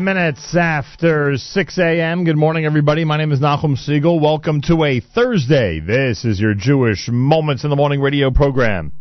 five minutes after 6 a.m. Good morning, everybody. My name is Nachum Siegel. Welcome to a Thursday. This is your Jewish Moments in the Morning radio program.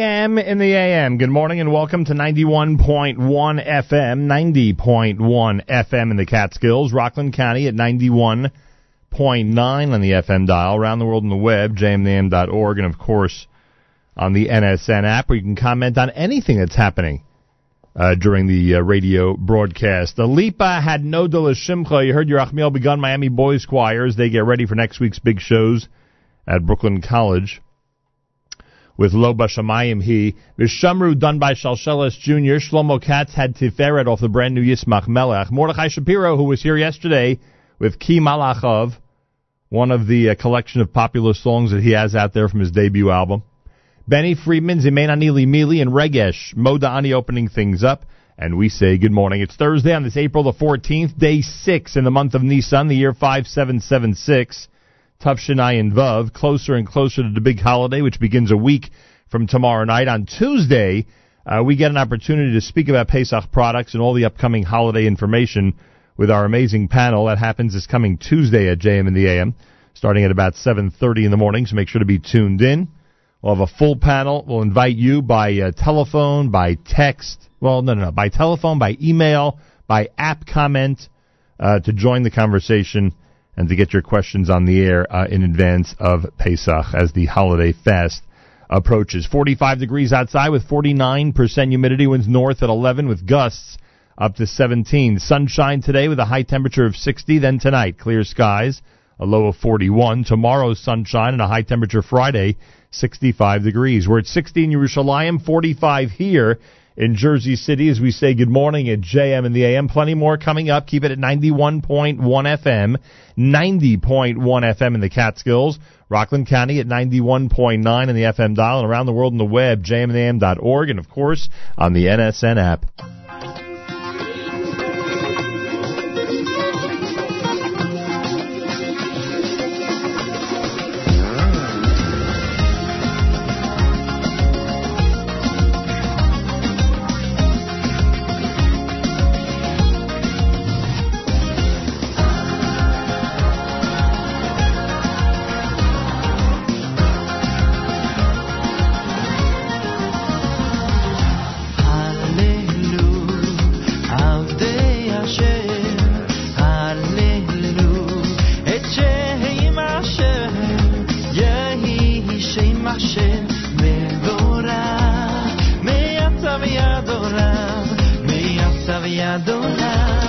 JM in the AM. Good morning and welcome to 91.1 FM, 90.1 FM in the Catskills, Rockland County at 91.9 on the FM dial, around the world on the web, jmintheam.org, and of course on the NSN app where you can comment on anything that's happening uh, during the uh, radio broadcast. The Lipa had no Shimcha. You heard your Achmiel begun Miami Boys Choirs. They get ready for next week's big shows at Brooklyn College with Lo Bashamayim He. Vishamru done by Shalshelis Jr. Shlomo Katz had Tiferet off the brand new Yismach Melech. Mordechai Shapiro, who was here yesterday with Ki Malachav, one of the uh, collection of popular songs that he has out there from his debut album. Benny Friedman, Zimain Neely Mili, and Regesh Modani opening things up. And we say good morning. It's Thursday on this April the 14th, day 6 in the month of Nisan, the year 5776. Tufshinai Vav, closer and closer to the big holiday, which begins a week from tomorrow night. On Tuesday, uh, we get an opportunity to speak about Pesach products and all the upcoming holiday information with our amazing panel. That happens this coming Tuesday at JM in the AM, starting at about 7.30 in the morning, so make sure to be tuned in. We'll have a full panel. We'll invite you by uh, telephone, by text. Well, no, no, no. By telephone, by email, by app comment uh, to join the conversation and to get your questions on the air uh, in advance of Pesach as the holiday fast approaches. 45 degrees outside with 49% humidity. Winds north at 11 with gusts up to 17. Sunshine today with a high temperature of 60. Then tonight, clear skies, a low of 41. Tomorrow, sunshine and a high temperature Friday, 65 degrees. We're at 60 in Yerushalayim, 45 here in Jersey City as we say good morning at JM in the AM. Plenty more coming up. Keep it at 91.1 FM, 90.1 FM in the Catskills. Rockland County at 91.9 in the FM dial and around the world on the web, jmintheam.org and of course on the NSN app. voy a adorar.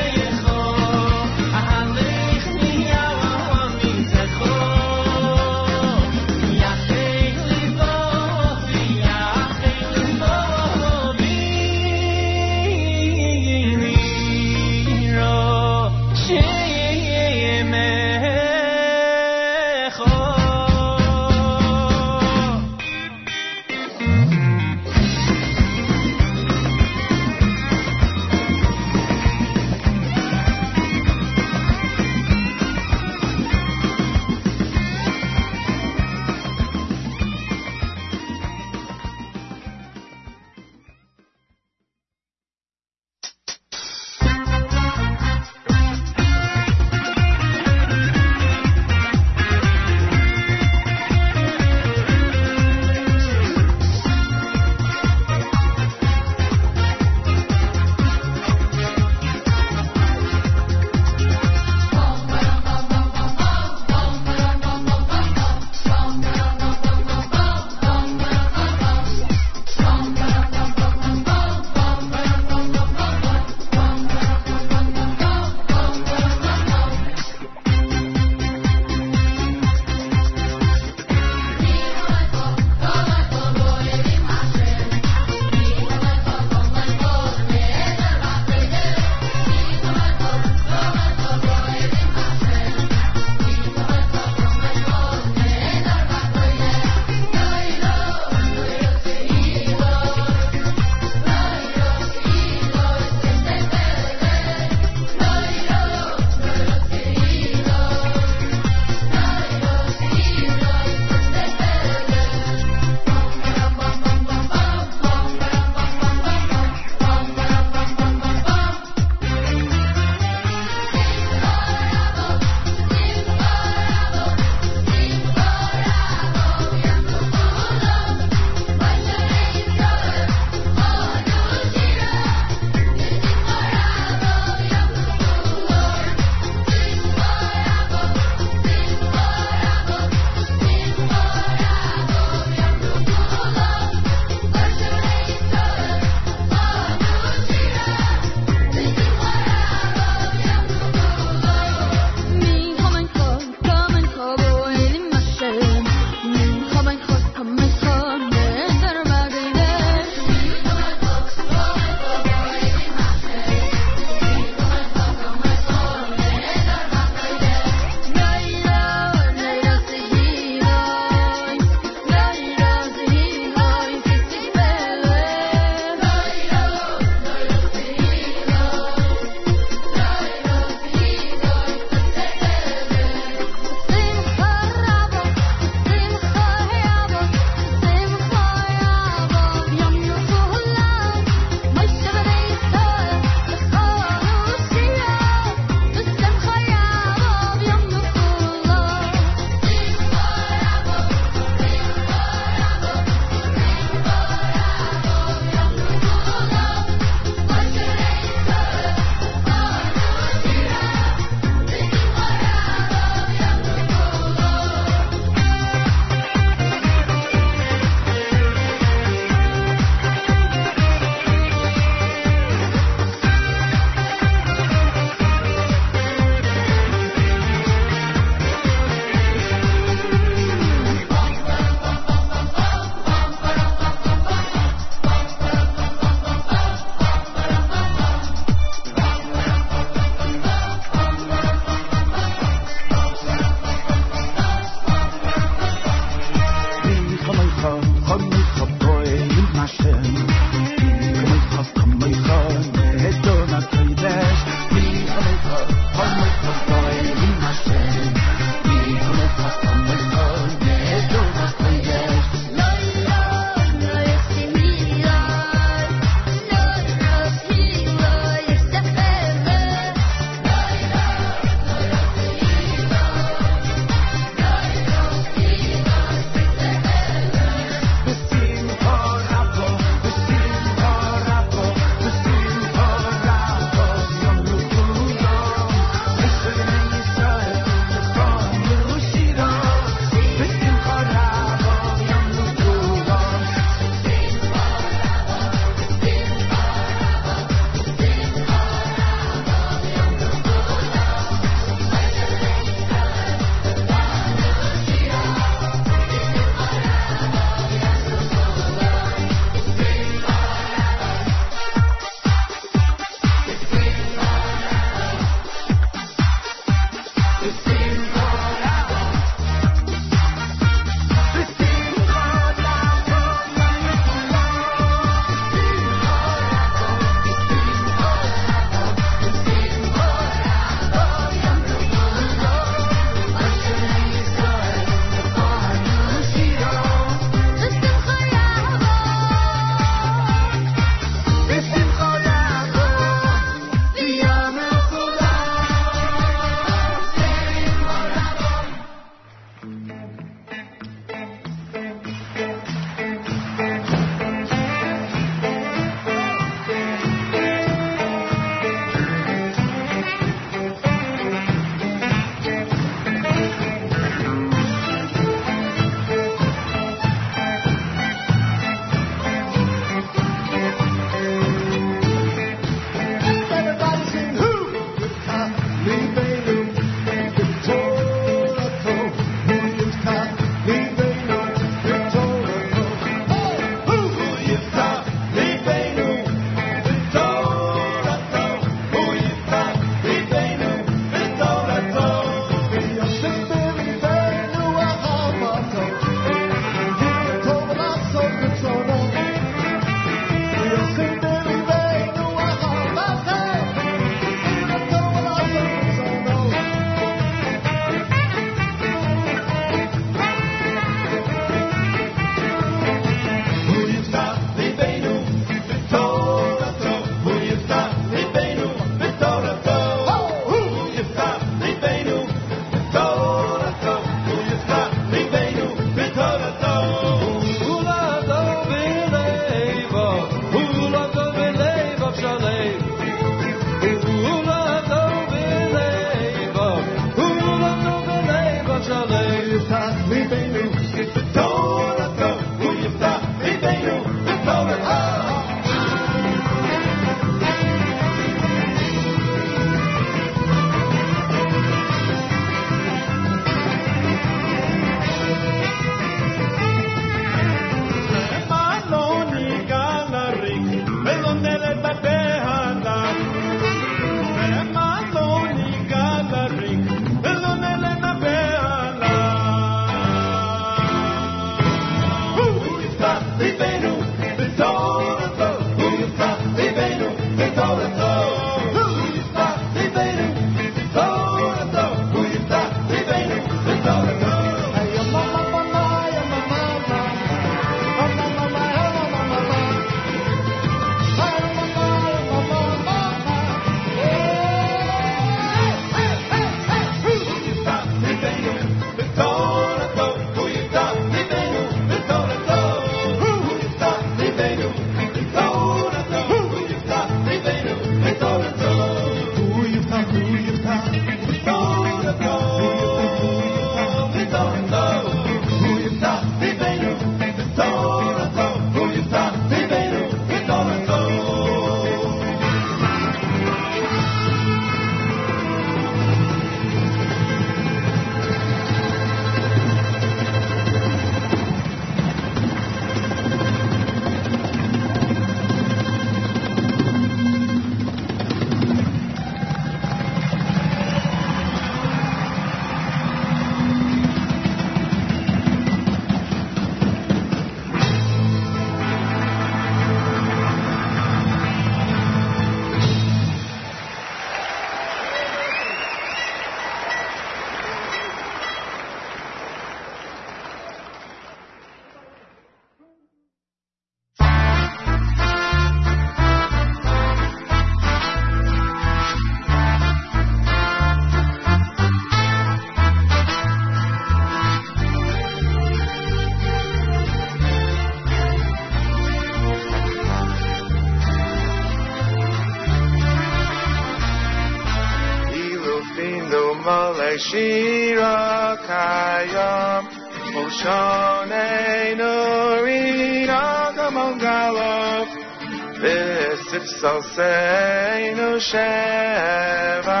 Salseinu Sheva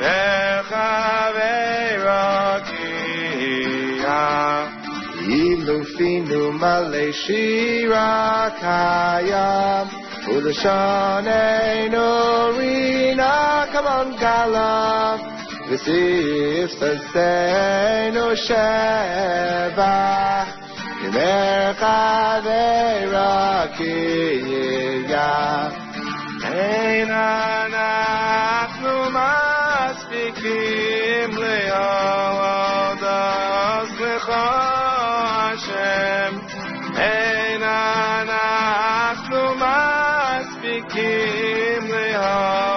Mechaverakia Ilufinu Male Shira Kayam Udashanenu Rina Gamangalo V'sif Salseinu Sheva Merchaverakia Ein אנחנו מספיקים להודות לך השם אין אנחנו מספיקים להודות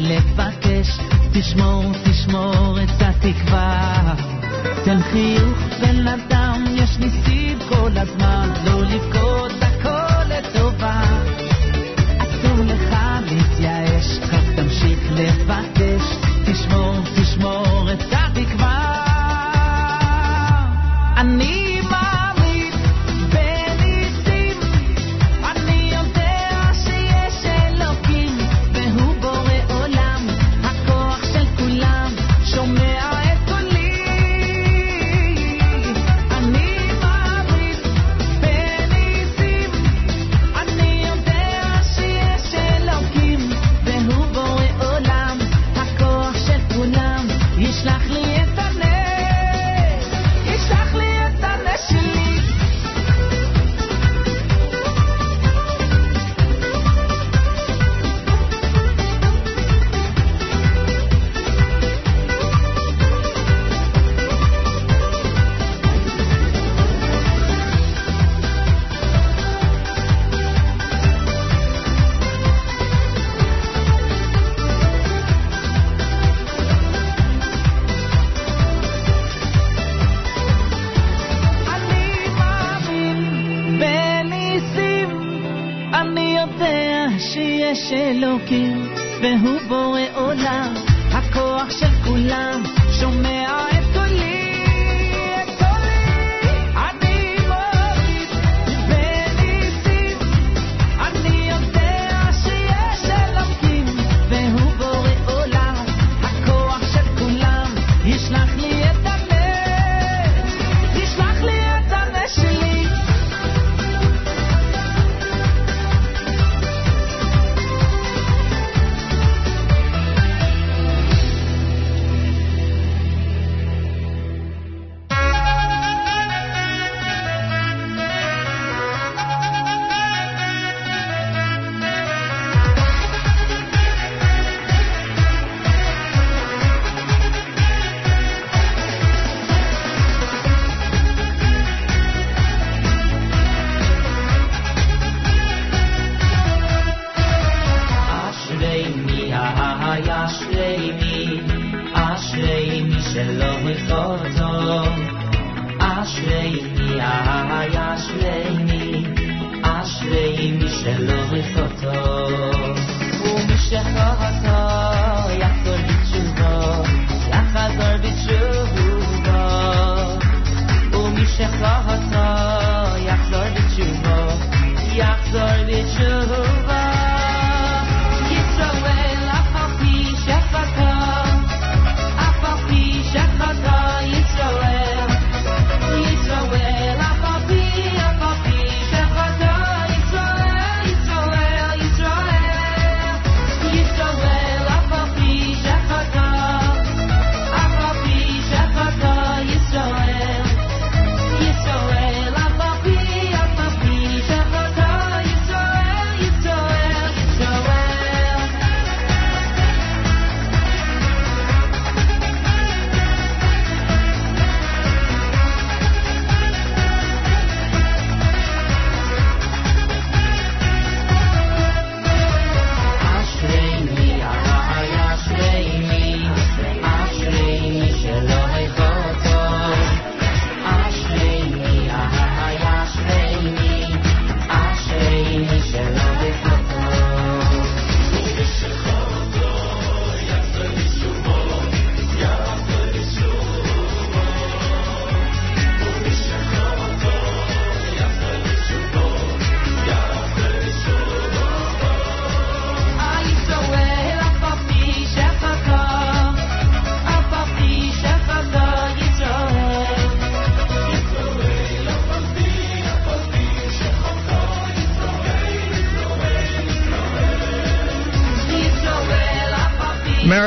לבקש, תשמור, תשמור את התקווה, תן חיוך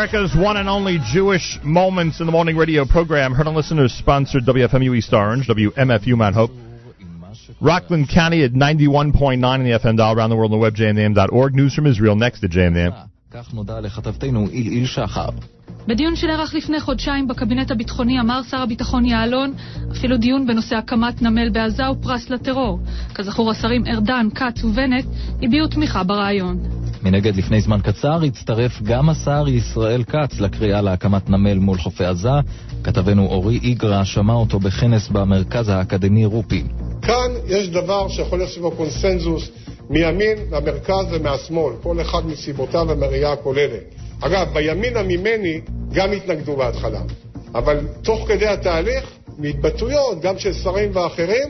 America's one and only Jewish Moments in the Morning radio program. Heard on listeners sponsored WFMU East Orange, WMFU Mount Hope. Rockland County at 91.9 in the FM dial, around the world on the web, jmintheam.org. News from Israel next to JM in the AM. כך נודע לכתבתנו עילעיל שחר. בדיון שנערך לפני חודשיים בקבינט הביטחוני אמר שר הביטחון יעלון אפילו דיון בנושא הקמת נמל בעזה הוא פרס לטרור. כזכור השרים ארדן, כץ ובנט הביעו תמיכה ברעיון. מנגד, לפני זמן קצר הצטרף גם השר ישראל כץ לקריאה להקמת נמל מול חופי עזה. כתבנו אורי איגרא שמע אותו בכנס במרכז האקדמי רופי. כאן יש דבר שיכול להיות סביבו קונסנזוס מימין, מהמרכז ומהשמאל, כל אחד מסיבותיו ומראייה הכוללת. אגב, בימינה ממני גם התנגדו בהתחלה, אבל תוך כדי התהליך, מהתבטאויות, גם של שרים ואחרים,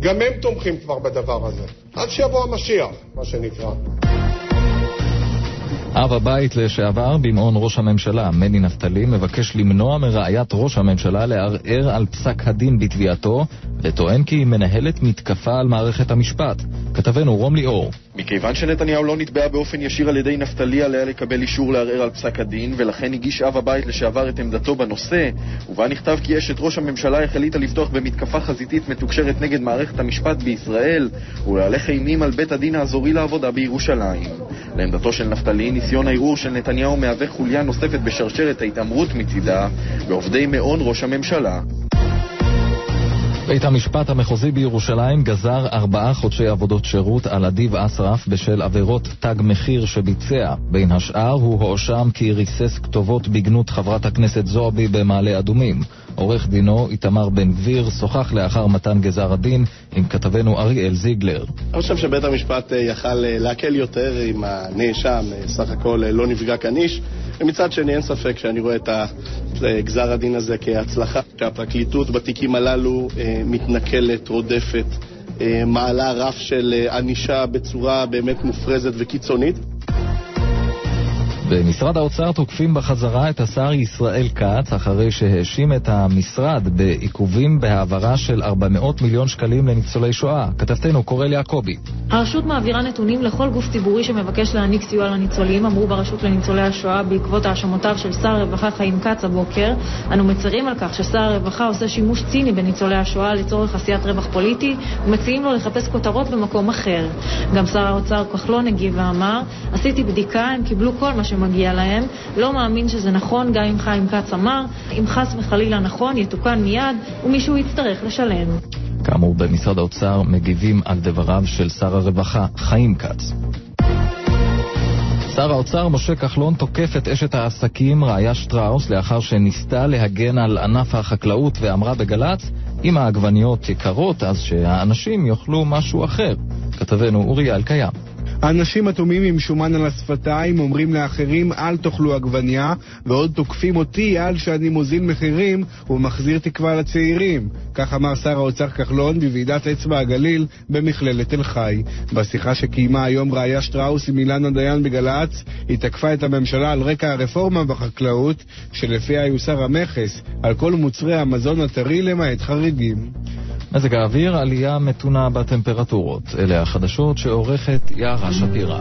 גם הם תומכים כבר בדבר הזה. עד שיבוא המשיח, מה שנקרא. אב הבית לשעבר במעון ראש הממשלה, מני נפתלי, מבקש למנוע מרעיית ראש הממשלה לערער על פסק הדין בתביעתו, וטוען כי היא מנהלת מתקפה על מערכת המשפט. כתבנו רום ליאור. מכיוון שנתניהו לא נתבע באופן ישיר על ידי נפתלי עליה לקבל אישור לערער על פסק הדין, ולכן הגיש אב הבית לשעבר את עמדתו בנושא, ובה נכתב כי אשת ראש הממשלה החליטה לפתוח במתקפה חזיתית מתוקשרת נגד מערכת המשפט בישראל, ולהלך אימים על בית הדין האזורי לעבודה בירושלים. לעמדתו של נפתלי, ניסיון הערעור של נתניהו מהווה חוליה נוספת בשרשרת ההתעמרות מצידה בעובדי מעון ראש הממשלה. בית המשפט המחוזי בירושלים גזר ארבעה חודשי עבודות שירות על אדיב אסרף בשל עבירות תג מחיר שביצע. בין השאר הוא הואשם כי ריסס כתובות בגנות חברת הכנסת זועבי במעלה אדומים. עורך דינו איתמר בן גביר שוחח לאחר מתן גזר הדין עם כתבנו אריאל זיגלר. אני חושב שבית המשפט אה, יכל אה, להקל יותר עם הנאשם, אה, סך הכל לא נפגע כאן איש. ומצד שני אין ספק שאני רואה את גזר הדין הזה כהצלחה. שהפרקליטות בתיקים הללו מתנכלת, רודפת, מעלה רף של ענישה בצורה באמת מופרזת וקיצונית. במשרד האוצר תוקפים בחזרה את השר ישראל כץ אחרי שהאשים את המשרד בעיכובים בהעברה של 400 מיליון שקלים לניצולי שואה. כתבתנו קורל יעקבי. הרשות מעבירה נתונים לכל גוף ציבורי שמבקש להעניק סיוע לניצולים, אמרו ברשות לניצולי השואה בעקבות האשמותיו של שר הרווחה חיים כץ הבוקר. אנו מצרים על כך ששר הרווחה עושה שימוש ציני בניצולי השואה לצורך עשיית רווח פוליטי ומציעים לו לחפש כותרות במקום אחר. גם שר האוצר כחלון הגיב ואמר, עשיתי בדיקה, הם קיבלו כל מה שמגיע להם. לא מאמין שזה נכון, גם אם חיים כץ אמר, אם חס וחלילה נכון, יתוקן מיד, ומישהו יצטרך לשלם. כאמור, במשרד האוצר מגיבים על דבריו של שר הרווחה חיים כץ. שר האוצר משה כחלון תוקף את אשת העסקים רעיה שטראוס לאחר שניסתה להגן על ענף החקלאות ואמרה בגל"צ אם העגבניות יקרות אז שהאנשים יאכלו משהו אחר. כתבנו אורי אלקיים. אנשים אטומים עם שומן על השפתיים אומרים לאחרים אל תאכלו עגבניה ועוד תוקפים אותי על שאני מוזיל מחירים ומחזיר תקווה לצעירים. כך אמר שר האוצר כחלון בוועידת אצבע הגליל במכללת תל חי. בשיחה שקיימה היום ראיה שטראוס עם אילנה דיין בגל"צ, היא תקפה את הממשלה על רקע הרפורמה בחקלאות, שלפיה יוסר המכס על כל מוצרי המזון הטרי למעט חריגים. מזג האוויר, עלייה מתונה בטמפרטורות. אלה החדשות שעורכת יערה. שפירא.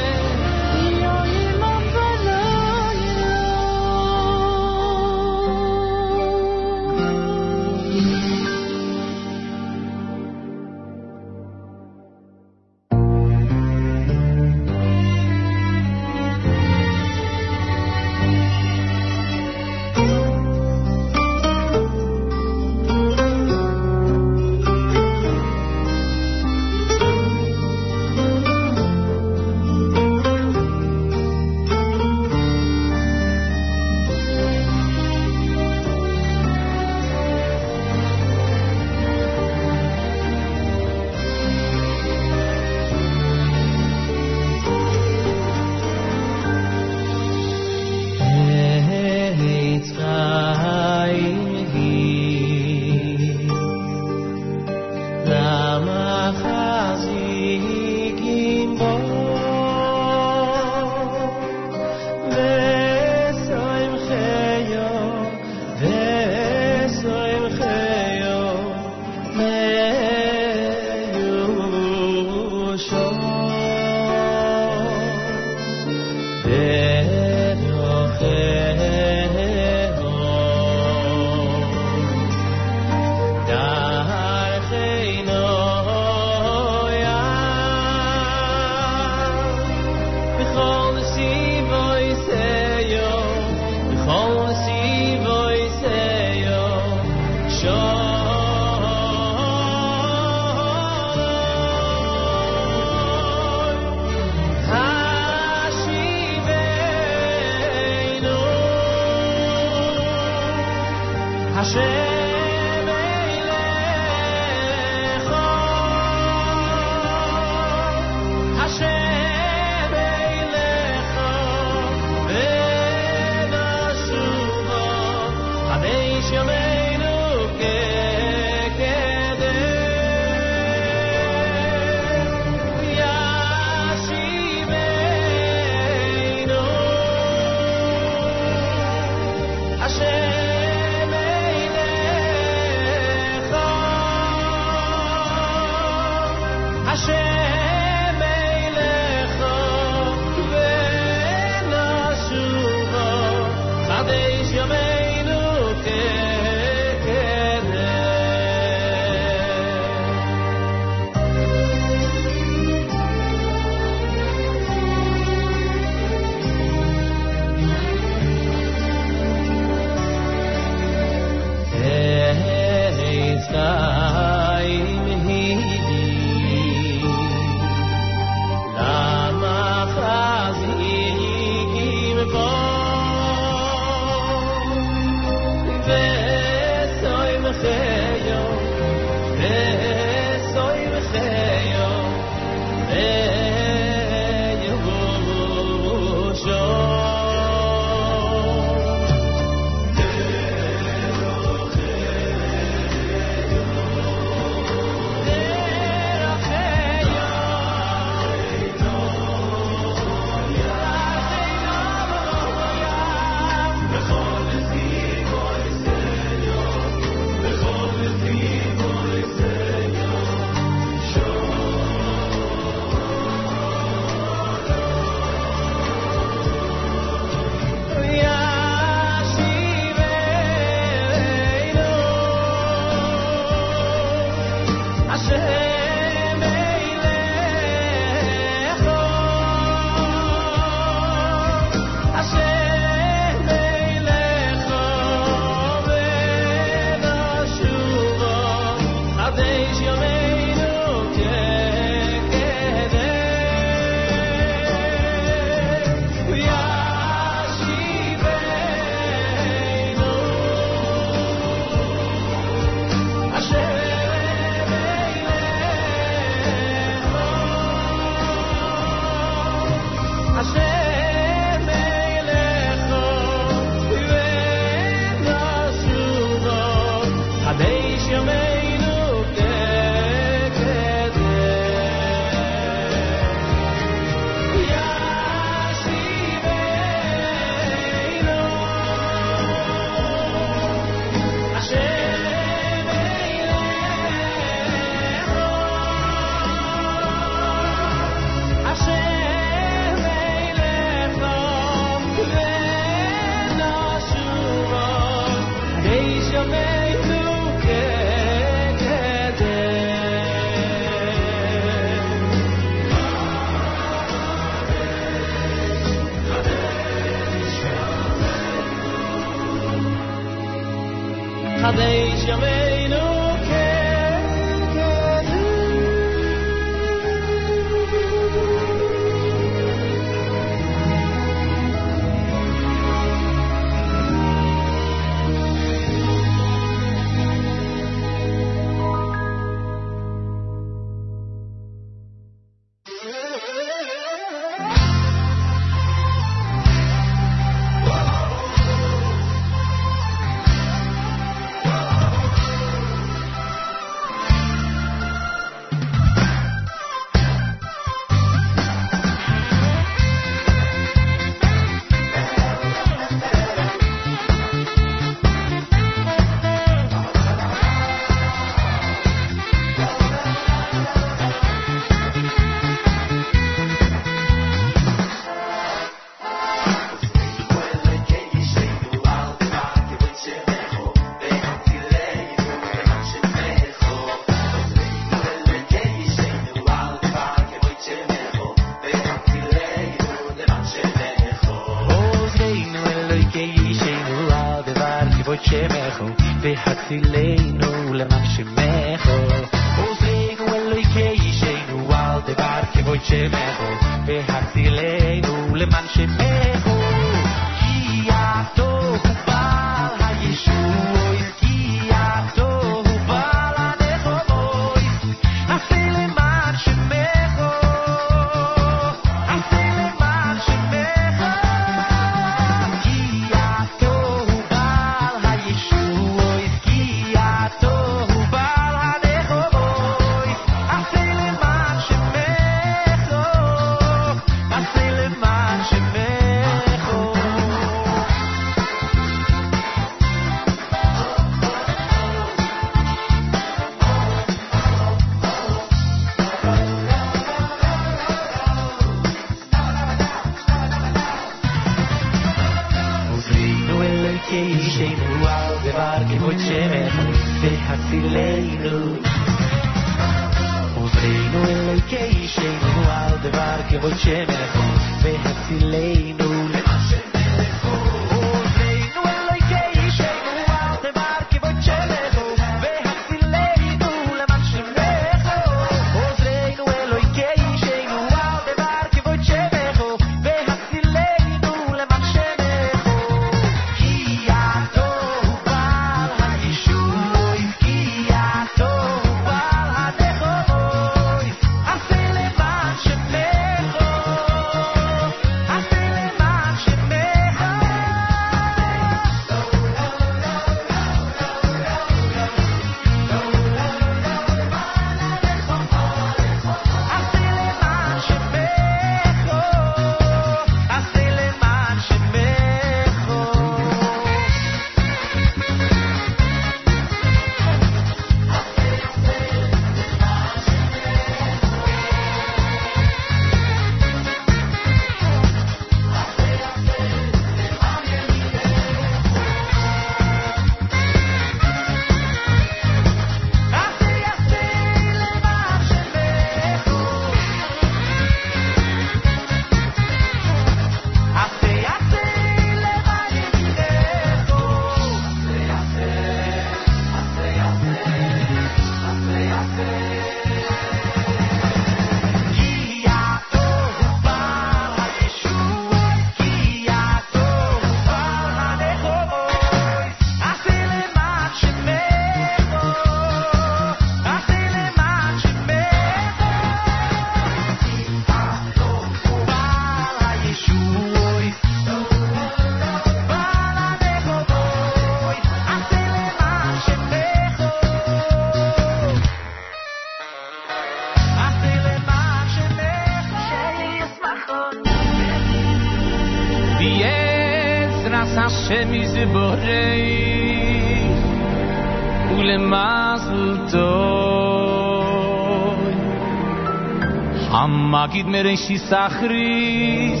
תמיד מרן שיסה חריס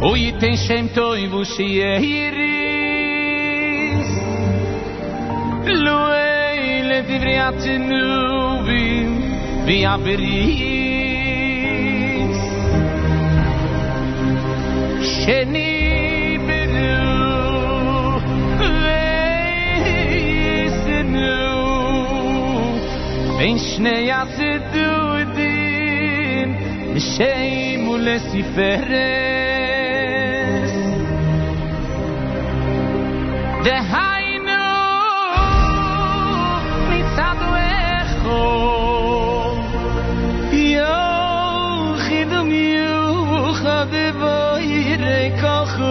הוא ייתן שם טוב ושיהיה יריס לו אלה דברי התנובים ויאבריס שני ויסנו schnell שני shameless if the haino mitado yo khidu mi khade voy re kakhu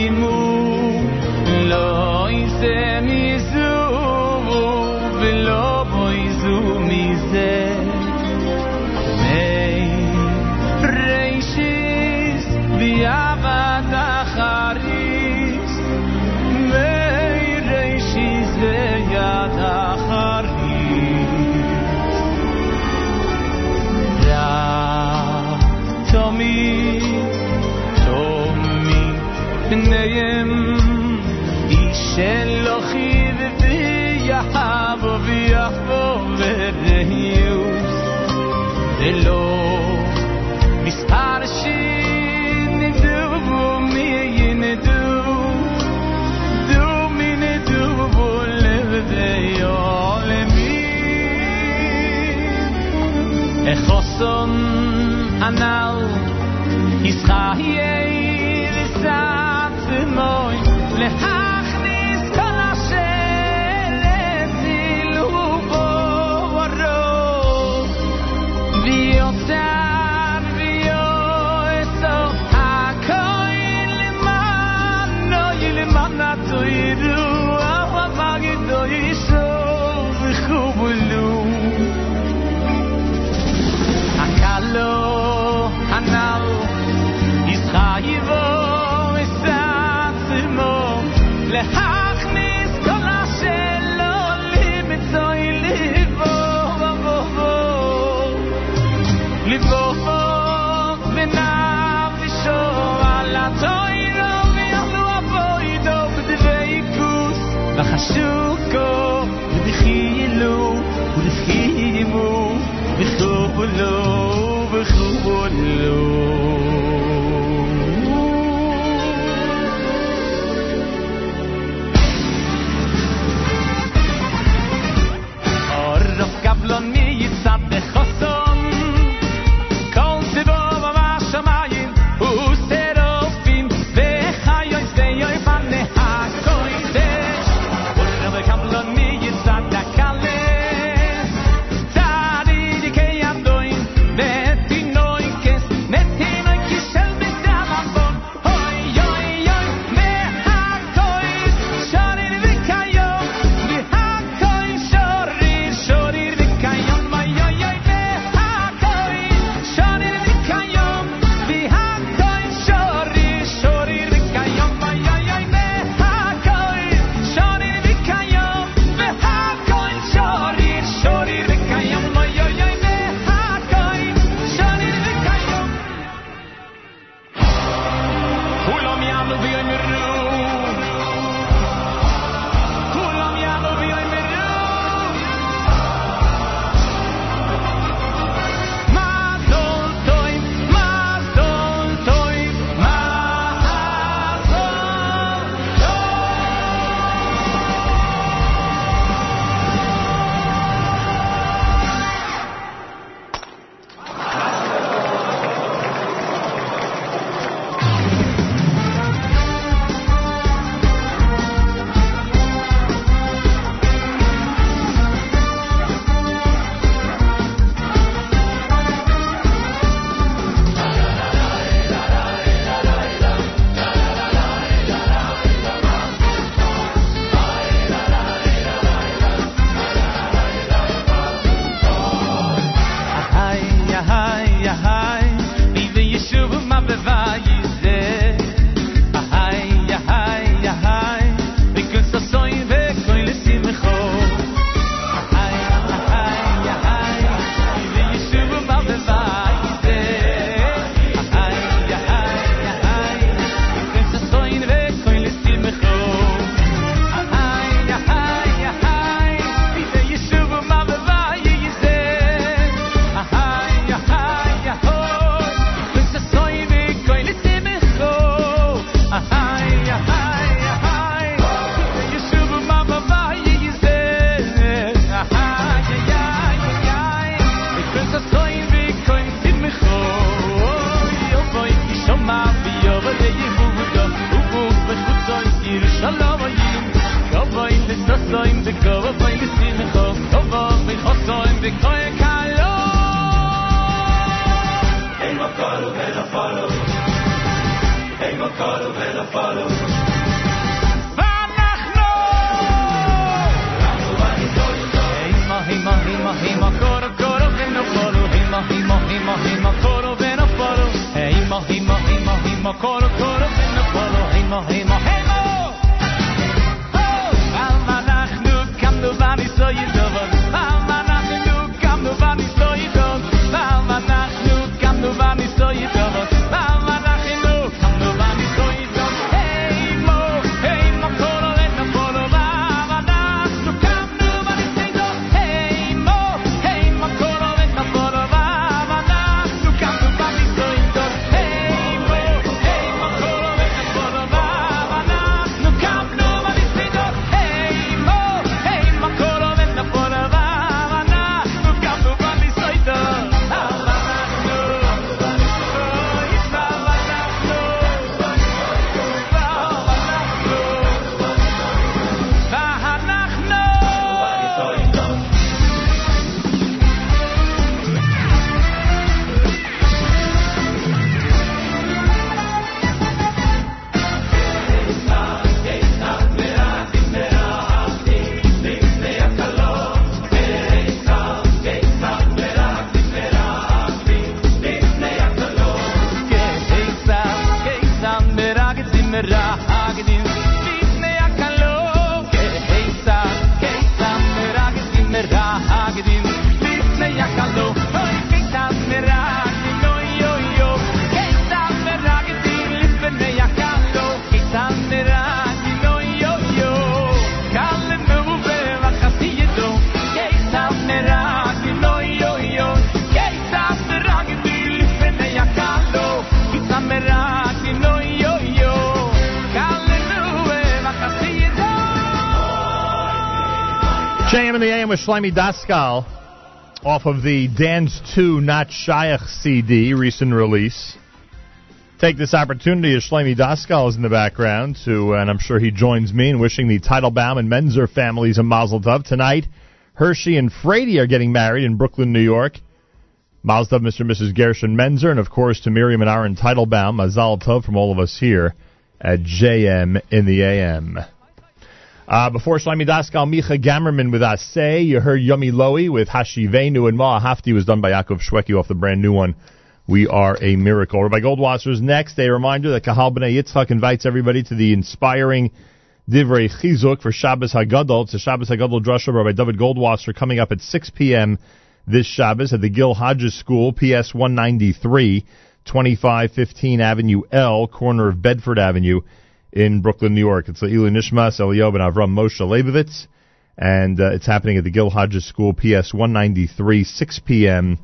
بخيلو وبخيمو بخبلو بخبلو with Shlomi Daskal off of the Dance 2 Not Shaykh CD, recent release. Take this opportunity as Shlomi Daskal is in the background to, and I'm sure he joins me in wishing the Teitelbaum and Menzer families a mazel tov. Tonight, Hershey and Frady are getting married in Brooklyn, New York. Mazel tov, Mr. and Mrs. Gershon Menzer, and of course to Miriam and Aaron Teitelbaum, mazel tov from all of us here at JM in the AM. Uh, before Shlomi Daskal, Micha Gammerman with Asay. You heard Yummy Lowy with Hashivenu and Ma Hafti was done by Yaakov Shweki off the brand new one. We are a miracle. Rabbi Goldwasser's next. A reminder that Kahal B'nai Yitzchak invites everybody to the inspiring Divrei Chizuk for Shabbos Hagadol. It's a Shabbos Hagadol drasha by David Goldwasser coming up at 6 p.m. this Shabbos at the Gil Hodges School, PS 193, 2515 Avenue L, corner of Bedford Avenue in Brooklyn, New York. It's L'ilui Nishmas, Eliyahu and Avram Moshe Leibovitz, and uh, it's happening at the Gil Hodges School, PS 193, 6 p.m.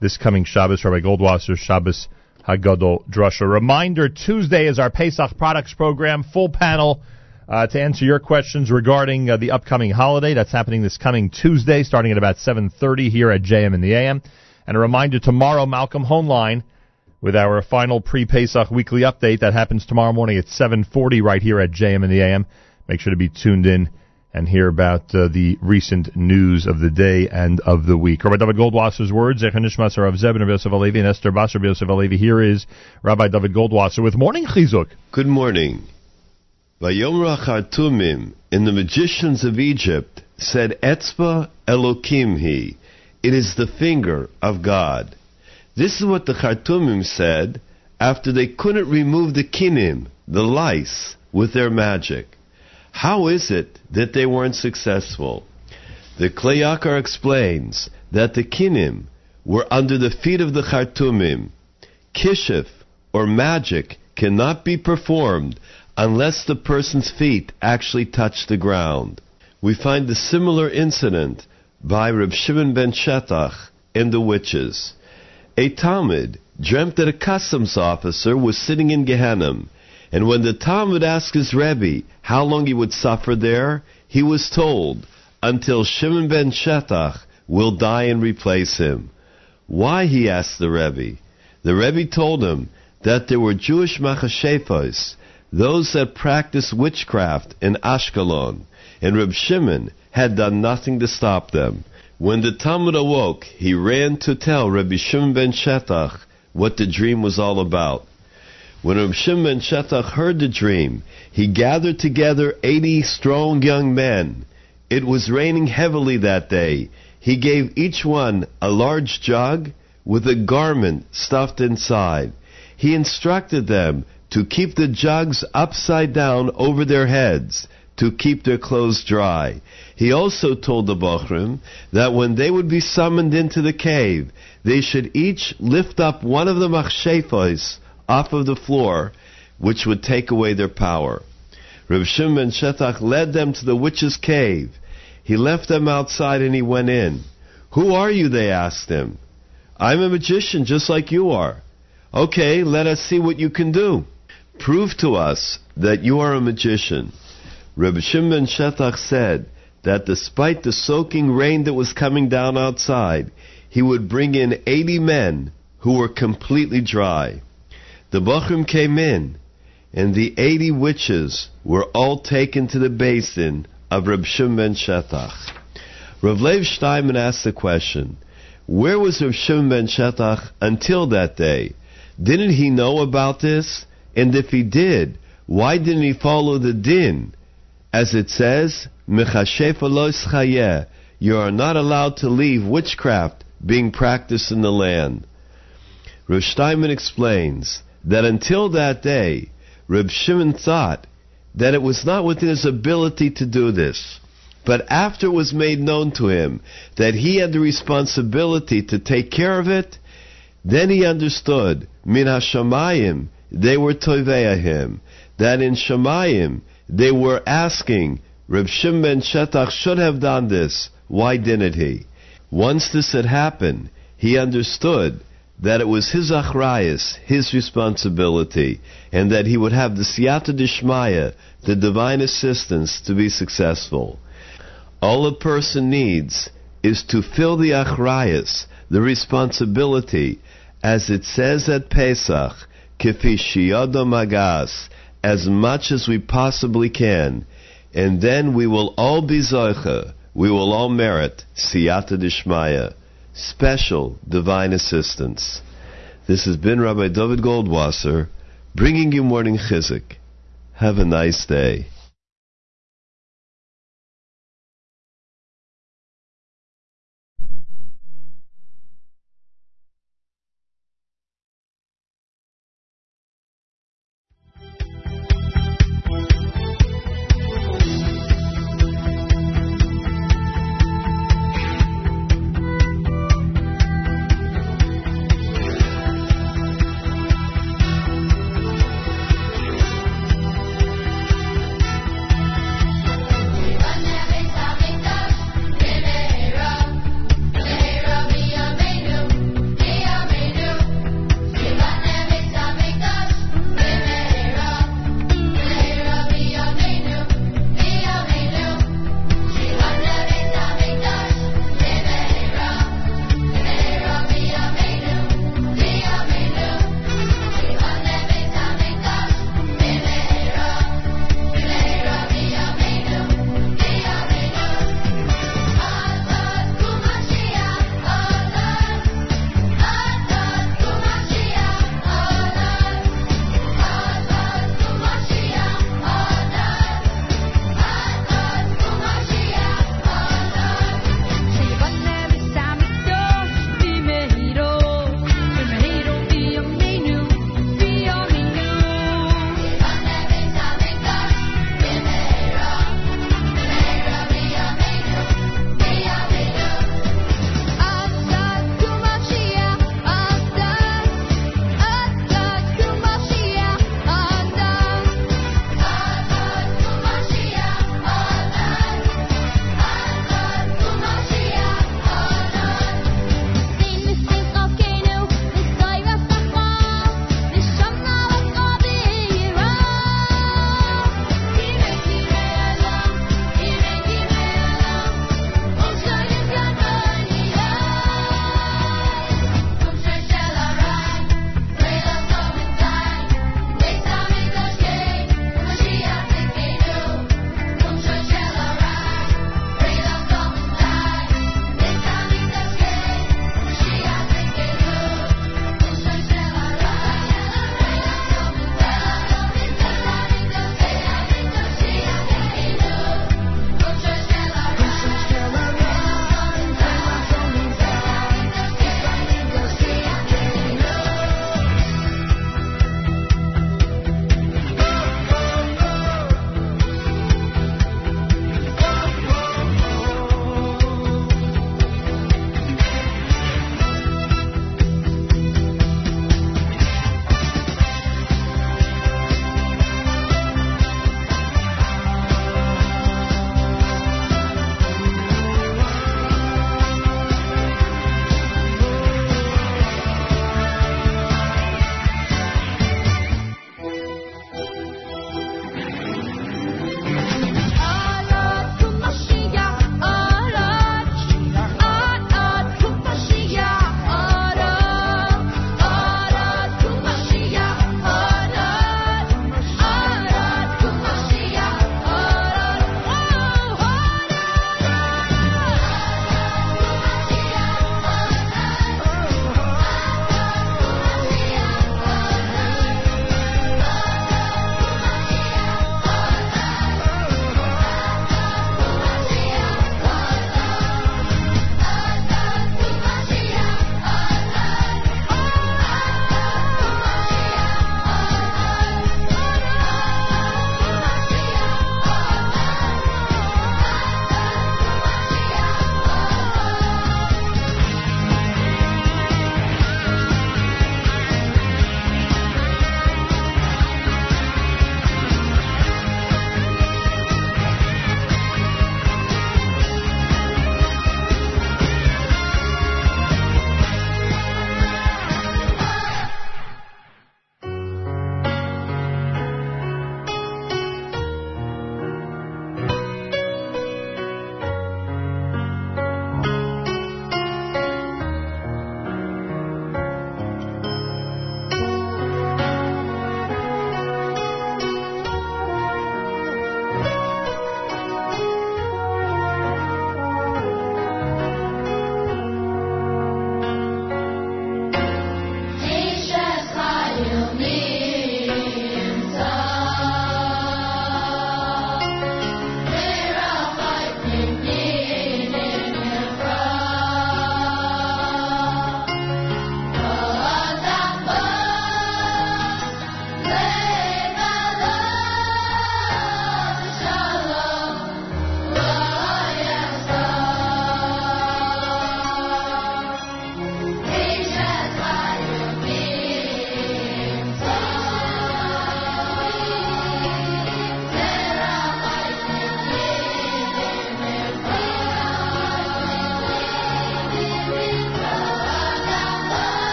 this coming Shabbos. Rabbi Goldwasser, Shabbos Hagadol Drasha. Reminder, Tuesday is our Pesach Products Program, full panel uh, to answer your questions regarding uh, the upcoming holiday. That's happening this coming Tuesday, starting at about 7.30 here at JM in the AM. And a reminder, tomorrow, Malcolm Hoenlein with our final pre-Pesach weekly update. That happens tomorrow morning at 7:40 right here at JM in the AM. Make sure to be tuned in and hear about uh, the recent news of the day and of the week. Rabbi David Goldwasser's words, Zecher Nishmas Rav Zebin of Yosef Alevi and Esther of Yosef Alevi. Here is Rabbi David Goldwasser with Morning Chizuk. Good morning. Chartumim in the magicians of Egypt said, Etzba Elokim he. It is the finger of God. This is what the Chartumim said after they couldn't remove the kinim, the lice, with their magic. How is it that they weren't successful? The Kli Yakar explains that the kinim were under the feet of the Chartumim. Kishif, or magic, cannot be performed unless the person's feet actually touch the ground. We find a similar incident by Reb Shimon ben Shetach in The Witches. A talmid dreamt that a customs officer was sitting in Gehenna, and when the talmid asked his Rebbe how long he would suffer there, he was told, until Shimon ben Shetach will die and replace him. Why, he asked the Rebbe. The Rebbe told him that there were Jewish machashefos, those that practiced witchcraft in Ashkelon, and Reb Shimon had done nothing to stop them. When the talmid awoke, he ran to tell Rabbi Shimon ben Shetach what the dream was all about. When Rabbi Shimon ben Shetach heard the dream, he gathered together eighty strong young men. It was raining heavily that day. He gave each one a large jug with a garment stuffed inside. He instructed them to keep the jugs upside down over their heads to keep their clothes dry. He also told the Bochrim that when they would be summoned into the cave, they should each lift up one of the machshefos off of the floor, which would take away their power. Reb Shimon ben Shetach led them to the witch's cave. He left them outside and he went in. Who are you? They asked him. I'm a magician just like you are. Okay, let us see what you can do. Prove to us that you are a magician. Reb Shimon Shetach said that despite the soaking rain that was coming down outside, he would bring in 80 men who were completely dry. The Bochrim came in, and the 80 witches were all taken to the basin of Reb Shimon Shetach. Rav Leib Steinman asked the question, where was Reb Shimon ben Shetach until that day? Didn't he know about this? And if he did, why didn't he follow the din? As it says, you are not allowed to leave witchcraft being practiced in the land. Reb Steinman explains that until that day, Reb Shimon thought that it was not within his ability to do this. But after it was made known to him that he had the responsibility to take care of it, then he understood, min hashamayim, they were toveya him, that in Shemayim they were asking, Reb Shimon ben Shetach should have done this. Why didn't he? Once this had happened, he understood that it was his achrayas, his responsibility, and that he would have the siyata dishmaya, the divine assistance, to be successful. All a person needs is to fill the achrayas, the responsibility, as it says at Pesach, kifi magas, as much as we possibly can, and then we will all be zoicha, we will all merit siyata dishmaya, special divine assistance. This has been Rabbi David Goldwasser, bringing you morning chizuk. Have a nice day.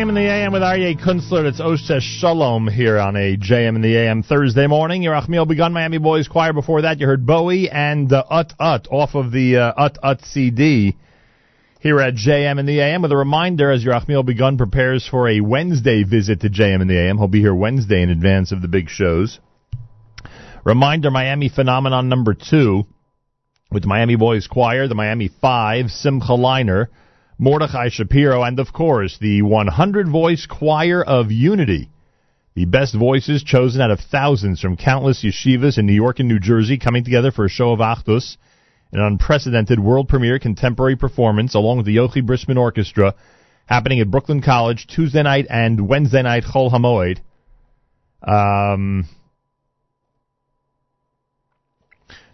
JM in the AM with Aryeh Kunstler. It's Oseh Shalom here on a JM in the AM Thursday morning. Yerachmiel Begun Miami Boys Choir. Before that, you heard Bowie and uh, Ut Ut off of the uh, Ut Ut CD here at JM in the AM. With a reminder, as Yerachmiel Begun prepares for a Wednesday visit to JM in the AM, he'll be here Wednesday in advance of the big shows. Reminder: Miami Phenomenon number two with Miami Boys Choir, the Miami Five, Simcha Leiner. Mordechai Shapiro, and of course, the 100 voice choir of unity. The best voices chosen out of thousands from countless yeshivas in New York and New Jersey coming together for a show of Achdus, an unprecedented world premiere contemporary performance along with the Yochi Brisman Orchestra happening at Brooklyn College Tuesday night and Wednesday night Chol Hamoed. Um,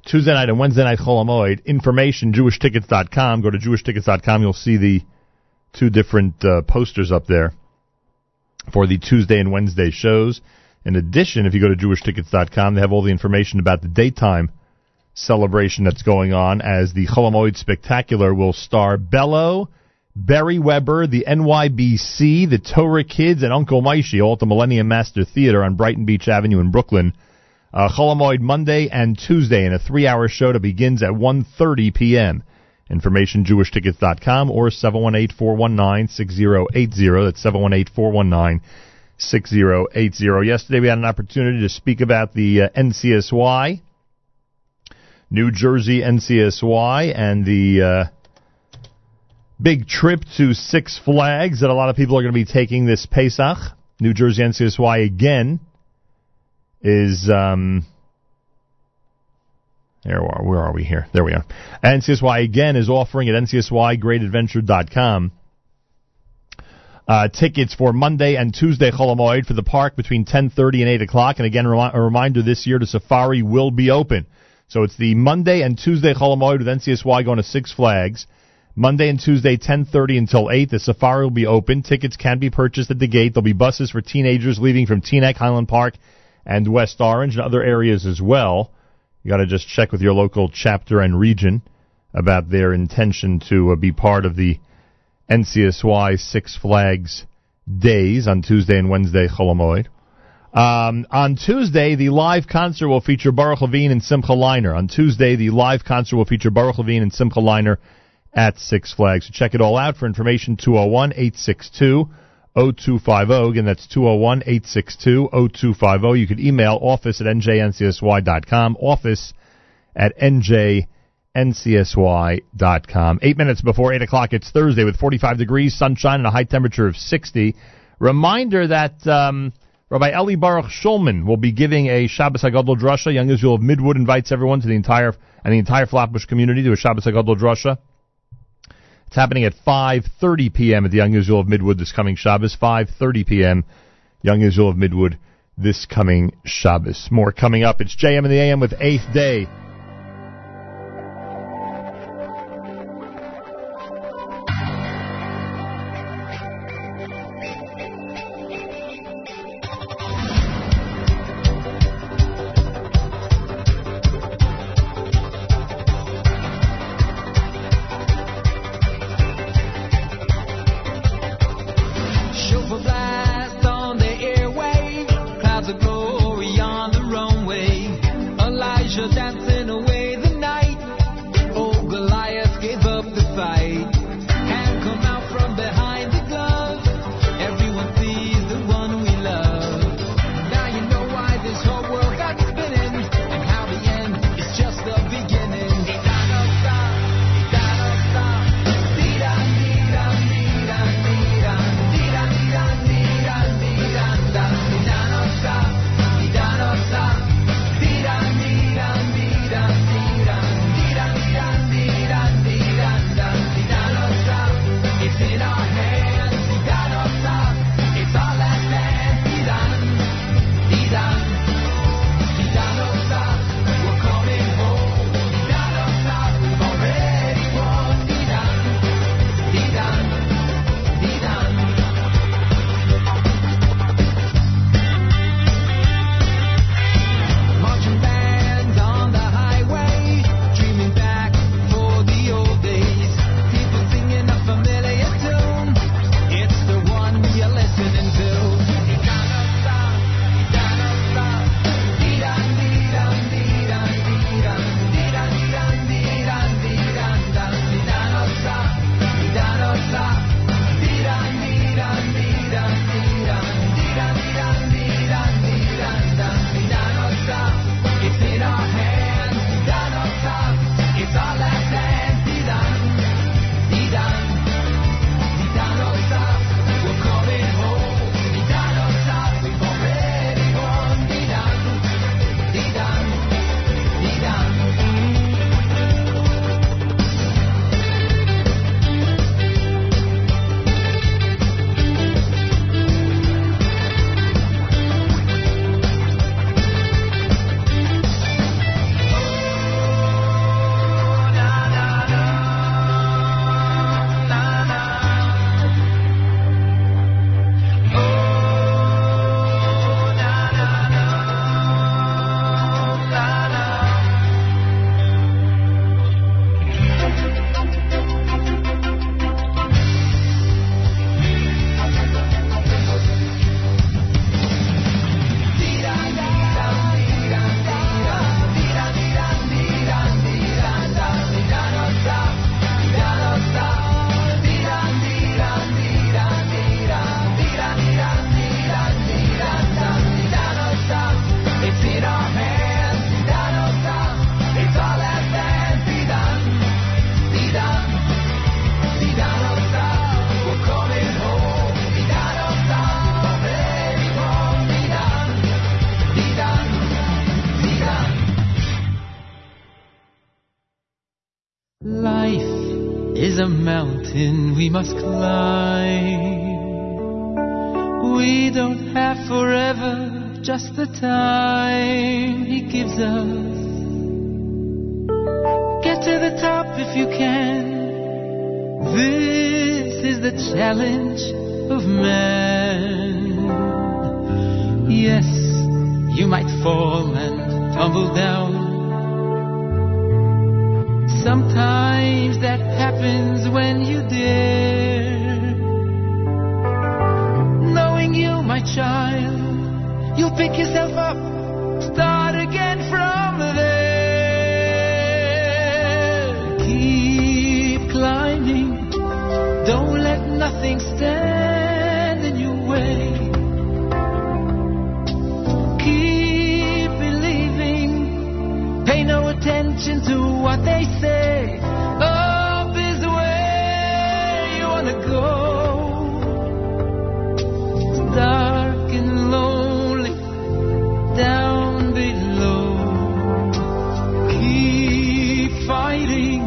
Tuesday night and Wednesday night Chol Hamoed. Information, jewishtickets.com. Go to jewishtickets.com. You'll see the two different uh, posters up there for the Tuesday and Wednesday shows. In addition, if you go to jewishtickets.com, they have all the information about the daytime celebration that's going on as the Chol Hamoed Spectacular will star Bello, Beri Weber, the NYBC, the Torah Kids, and Uncle Moishy, all at the Millennium Master Theater on Brighton Beach Avenue in Brooklyn. Uh, Cholamoid Monday and Tuesday in a three-hour show that begins at 1.30 p.m. Information, jewishtickets.com or 718-419-6080. That's 718-419-6080. Yesterday we had an opportunity to speak about the uh, NCSY, New Jersey NCSY, and the uh, big trip to Six Flags that a lot of people are going to be taking this Pesach. New Jersey NCSY again is um there are, where are we here? There we are. NCSY again is offering at ncsygreatadventure.com uh, tickets for Monday and Tuesday Cholamoid for the park between 10:30 and 8 o'clock. And again, a reminder: this year the safari will be open. So it's the Monday and Tuesday Cholamoid with NCSY going to Six Flags. Monday and Tuesday, 10:30 until 8. The safari will be open. Tickets can be purchased at the gate. There'll be buses for teenagers leaving from Teaneck, Highland Park, and West Orange and other areas as well. You got to just check with your local chapter and region about their intention to uh, be part of the NCSY Six Flags days on Tuesday and Wednesday Cholamoid. Um, on Tuesday, the live concert will feature Baruch Levine and Simcha Leiner. On Tuesday, the live concert will feature Baruch Levine and Simcha Leiner at Six Flags. So check it all out for information 201 862 0250. Again, that's 201 862 0250. You can email office at njncsy.com, office at njncsy.com. Eight minutes before 8 o'clock, it's Thursday with 45 degrees, sunshine, and a high temperature of 60. Reminder that um, Rabbi Eli Baruch Shulman will be giving a Shabbos HaGadol Drasha. Young Israel of Midwood invites everyone to the entire and the entire Flatbush community to a Shabbos HaGadol Drasha. It's happening at 5:30 p.m. at the Young Israel of Midwood this coming Shabbos. 5:30 p.m. Young Israel of Midwood this coming Shabbos. More coming up. It's JM in the AM with Eighth Day. We must climb. We don't have forever, just the time He gives us. Get to the top if you can. This is the challenge of man. Yes, you might fall and tumble down. Sometimes that happens when you dare. Knowing you, my child, you'll pick yourself up, start again from there. Keep climbing, don't let nothing stand pay no attention to what they say. Up is where you wanna go. It's dark and lonely down below. Keep fighting.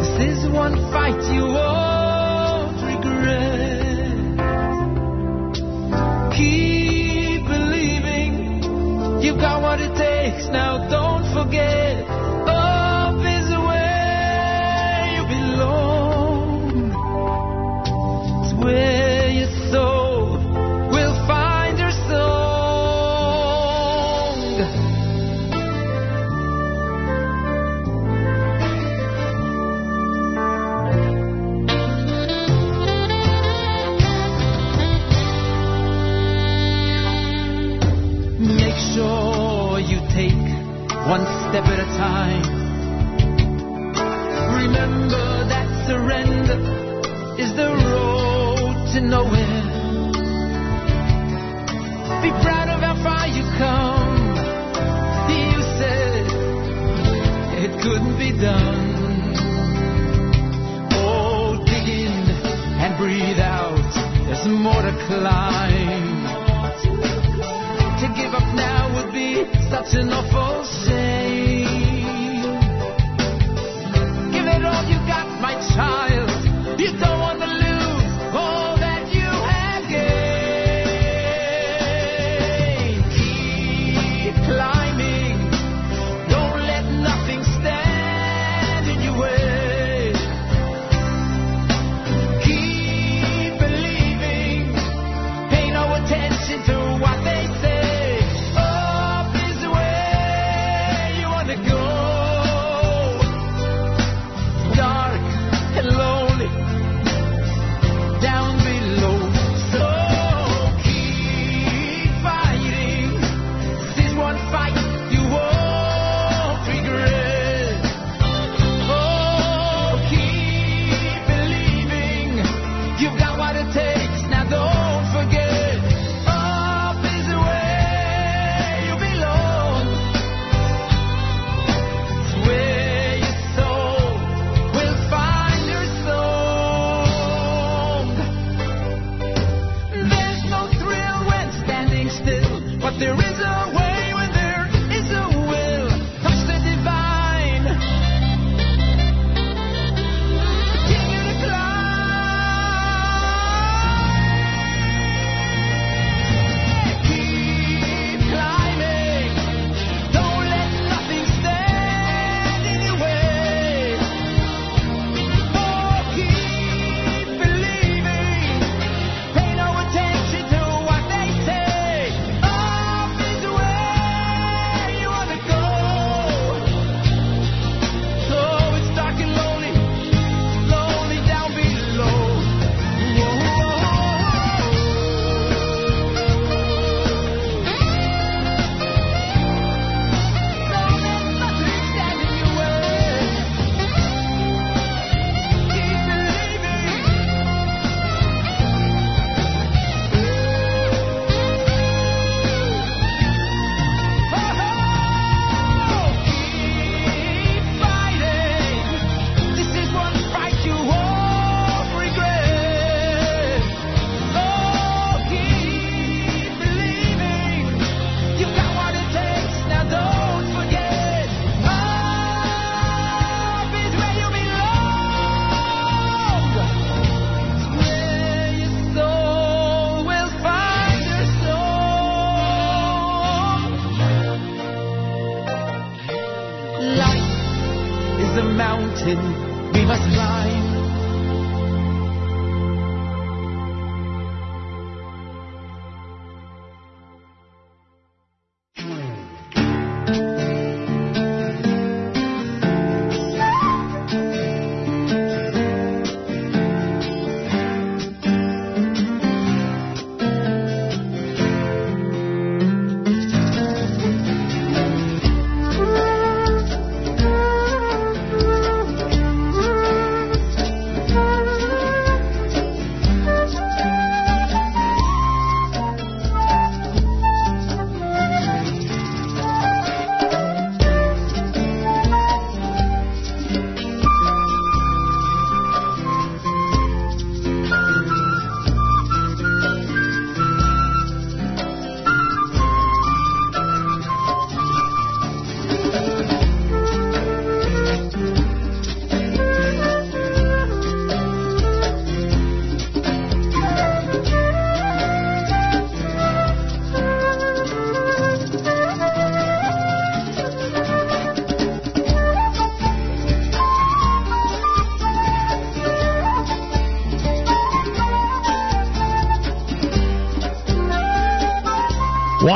This is one fight you won't regret. Keep believing. You've got what it takes now.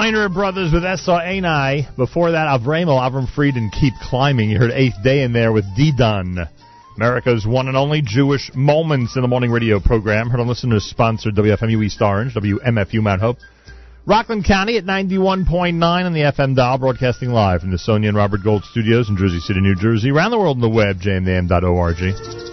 Brothers with S.R.A.N.I. Before that, Avramo, Avram Fried, and Keep Climbing. You heard Eighth Day in there with D-Dun. America's one and only Jewish Moments in the Morning radio program. Heard on listeners sponsored WFMU East Orange, WMFU Mount Hope. Rockland County at 91.9 on the FM dial, broadcasting live from the Sonia and Robert Gold studios in Jersey City, New Jersey. Around the world on the web, jmintheam.org.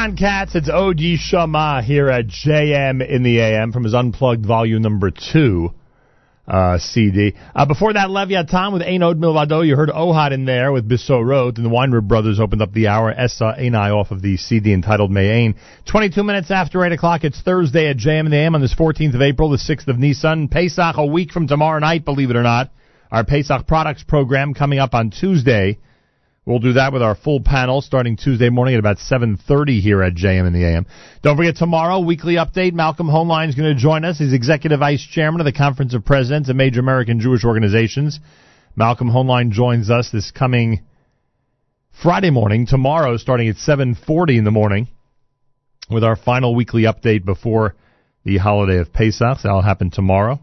Eitan Katz, it's Odi Shama here at JM in the AM from his Unplugged Volume Number 2 uh, CD. Uh, before that, Leviathan with Ein Od Milvado. You heard Ohad in there with Bisso Road. and the Weinrib Brothers opened up the hour. Essa Einai off of the CD entitled Mayain. 22 minutes after 8 o'clock, it's Thursday at JM in the AM on this 14th of April, the 6th of Nisan. Pesach a week from tomorrow night, believe it or not. Our Pesach products program coming up on Tuesday. We'll do that with our full panel starting Tuesday morning at about 7.30 here at JM in the AM. Don't forget tomorrow, weekly update. Malcolm Hoenlein is going to join us. He's Executive Vice Chairman of the Conference of Presidents of Major American Jewish Organizations. Malcolm Hoenlein joins us this coming Friday morning, tomorrow starting at 7.40 in the morning with our final weekly update before the holiday of Pesach. That'll happen tomorrow.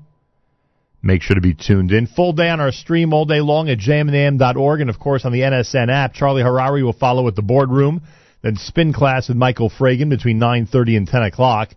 Make sure to be tuned in. Full day on our stream all day long at jmintheam.org and, of course, on the NSN app. Charlie Harary will follow at the boardroom. Then spin class with Michael Fragin between 9.30 and 10 o'clock.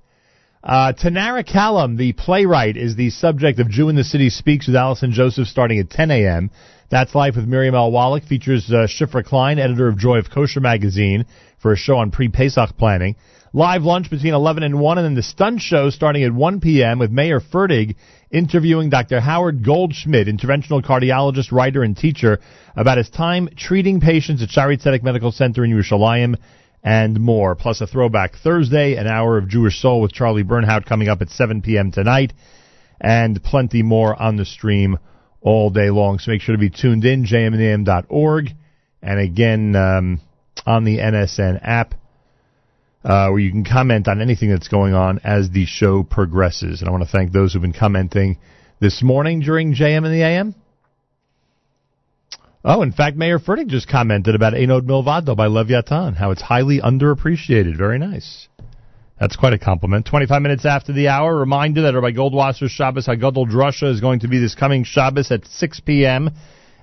Uh, Tanara Callum, the playwright, is the subject of Jew in the City Speaks with Allison Josephs starting at 10 a.m. That's Life with Miriam L. Wallach. Features uh, Shifra Klein, editor of Joy of Kosher magazine, for a show on pre-Pesach planning. Live lunch between 11 and 1, and then the stunt show starting at 1 p.m. with Meir Fertig interviewing Dr. Howard Goldschmidt, interventional cardiologist, writer, and teacher, about his time treating patients at Shaare Zedek Medical Center in Yerushalayim and more. Plus a throwback Thursday, an hour of Jewish Soul with Charlie Bernhout coming up at 7 p.m. tonight, and plenty more on the stream all day long. So make sure to be tuned in, jmintheam.org, and again um, on the NSN app uh, where you can comment on anything that's going on as the show progresses. And I want to thank those who've been commenting this morning during JM in the AM. Oh, in fact, Meir Fertig just commented about Ein Od Milvado by Leviathan, how it's highly underappreciated. Very nice. That's quite a compliment. 25 minutes after the hour, reminder that Rabbi Goldwasser's Shabbos Hagadol Drusha is going to be this coming Shabbos at 6 p.m.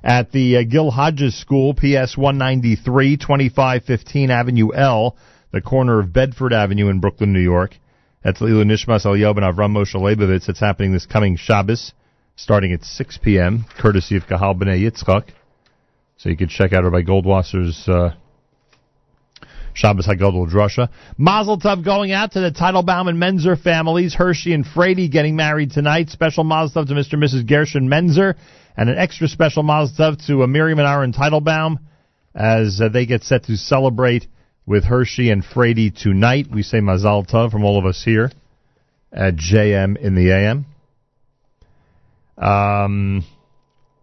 at the uh, Gil Hodges School, PS 193, 2515 Avenue L the corner of Bedford Avenue in Brooklyn, New York. That's L'ilui Nishmas Al Yob and Avram Moshe Leibovitz. It's happening this coming Shabbos, starting at 6 p.m., courtesy of Kahal B'nai Yitzchak. So you can check out Rabbi Goldwasser's uh, Shabbos Hagadol Drusha. Mazel Tov going out to the Teitelbaum and Menzer families. Hershey and Frady getting married tonight. Special Mazel Tov to Mr. and Mrs. Gershon Menzer. And an extra special Mazel Tov to uh, Miriam and Aaron Teitelbaum as uh, they get set to celebrate with Hershey and Frady tonight. We say Mazal Tov from all of us here at JM in the AM. Um,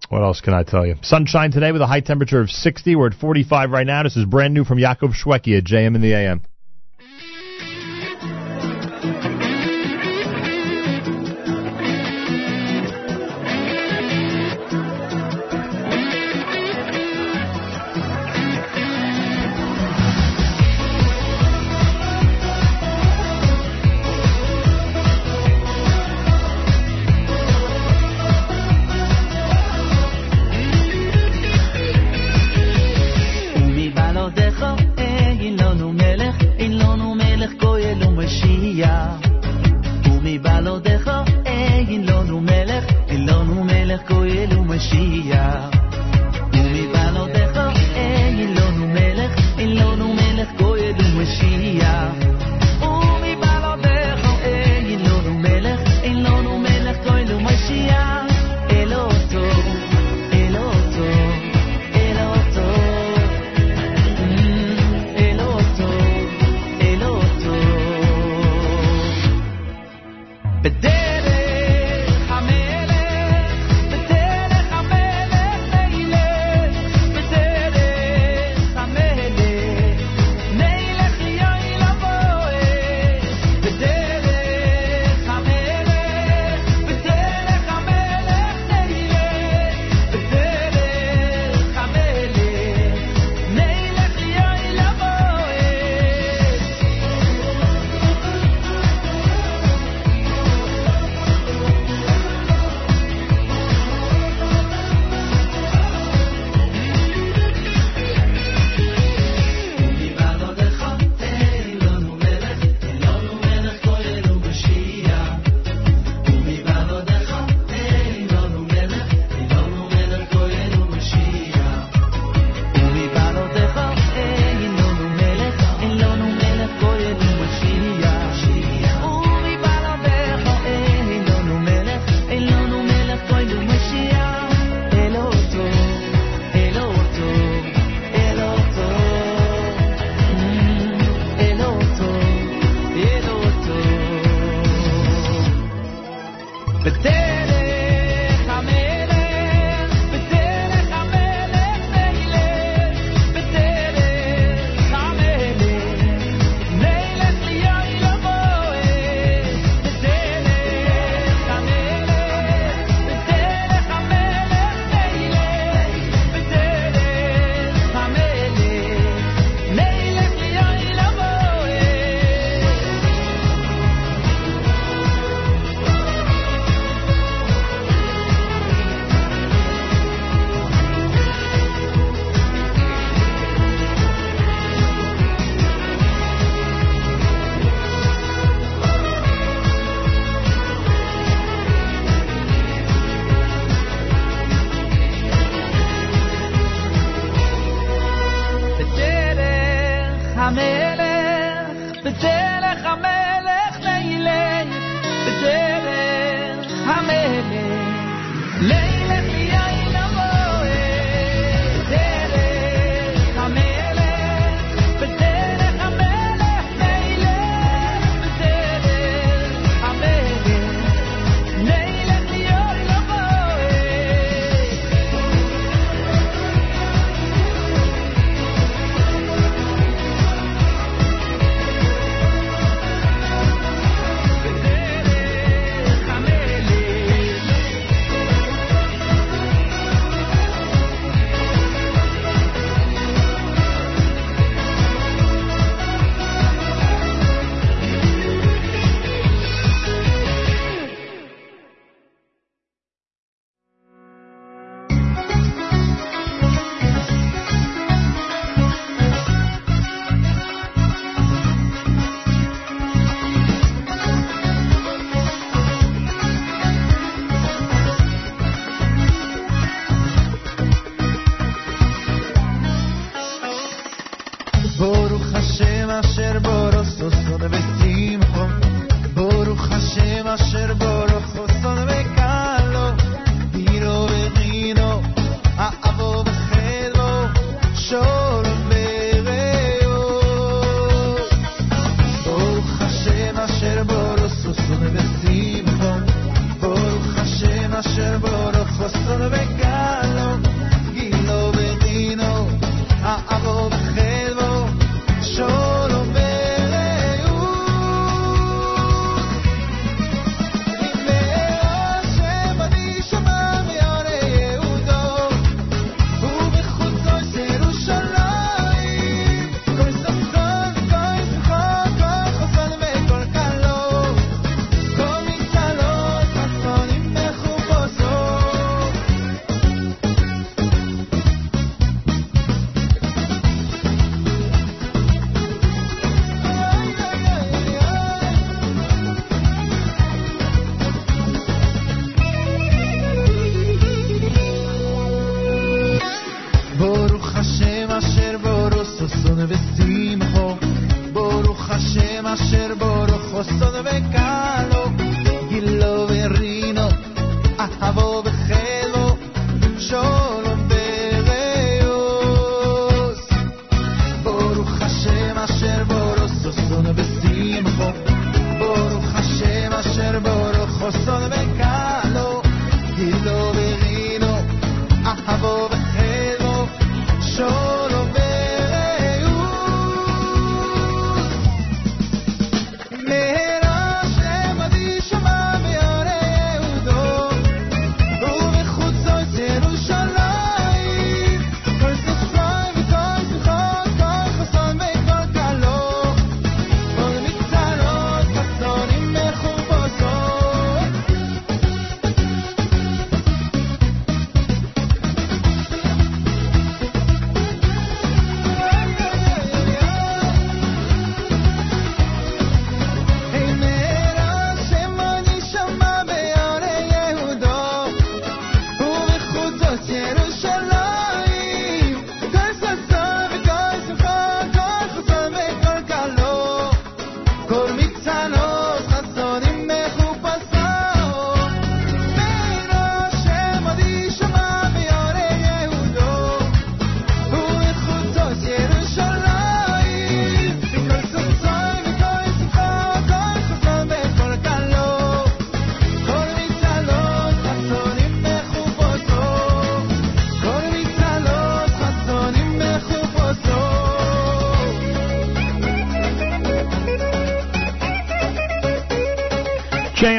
what else can I tell you? Sunshine today with a high temperature of 60. We're at 45 right now. This is brand new from Yaakov Shwekey at JM in the AM.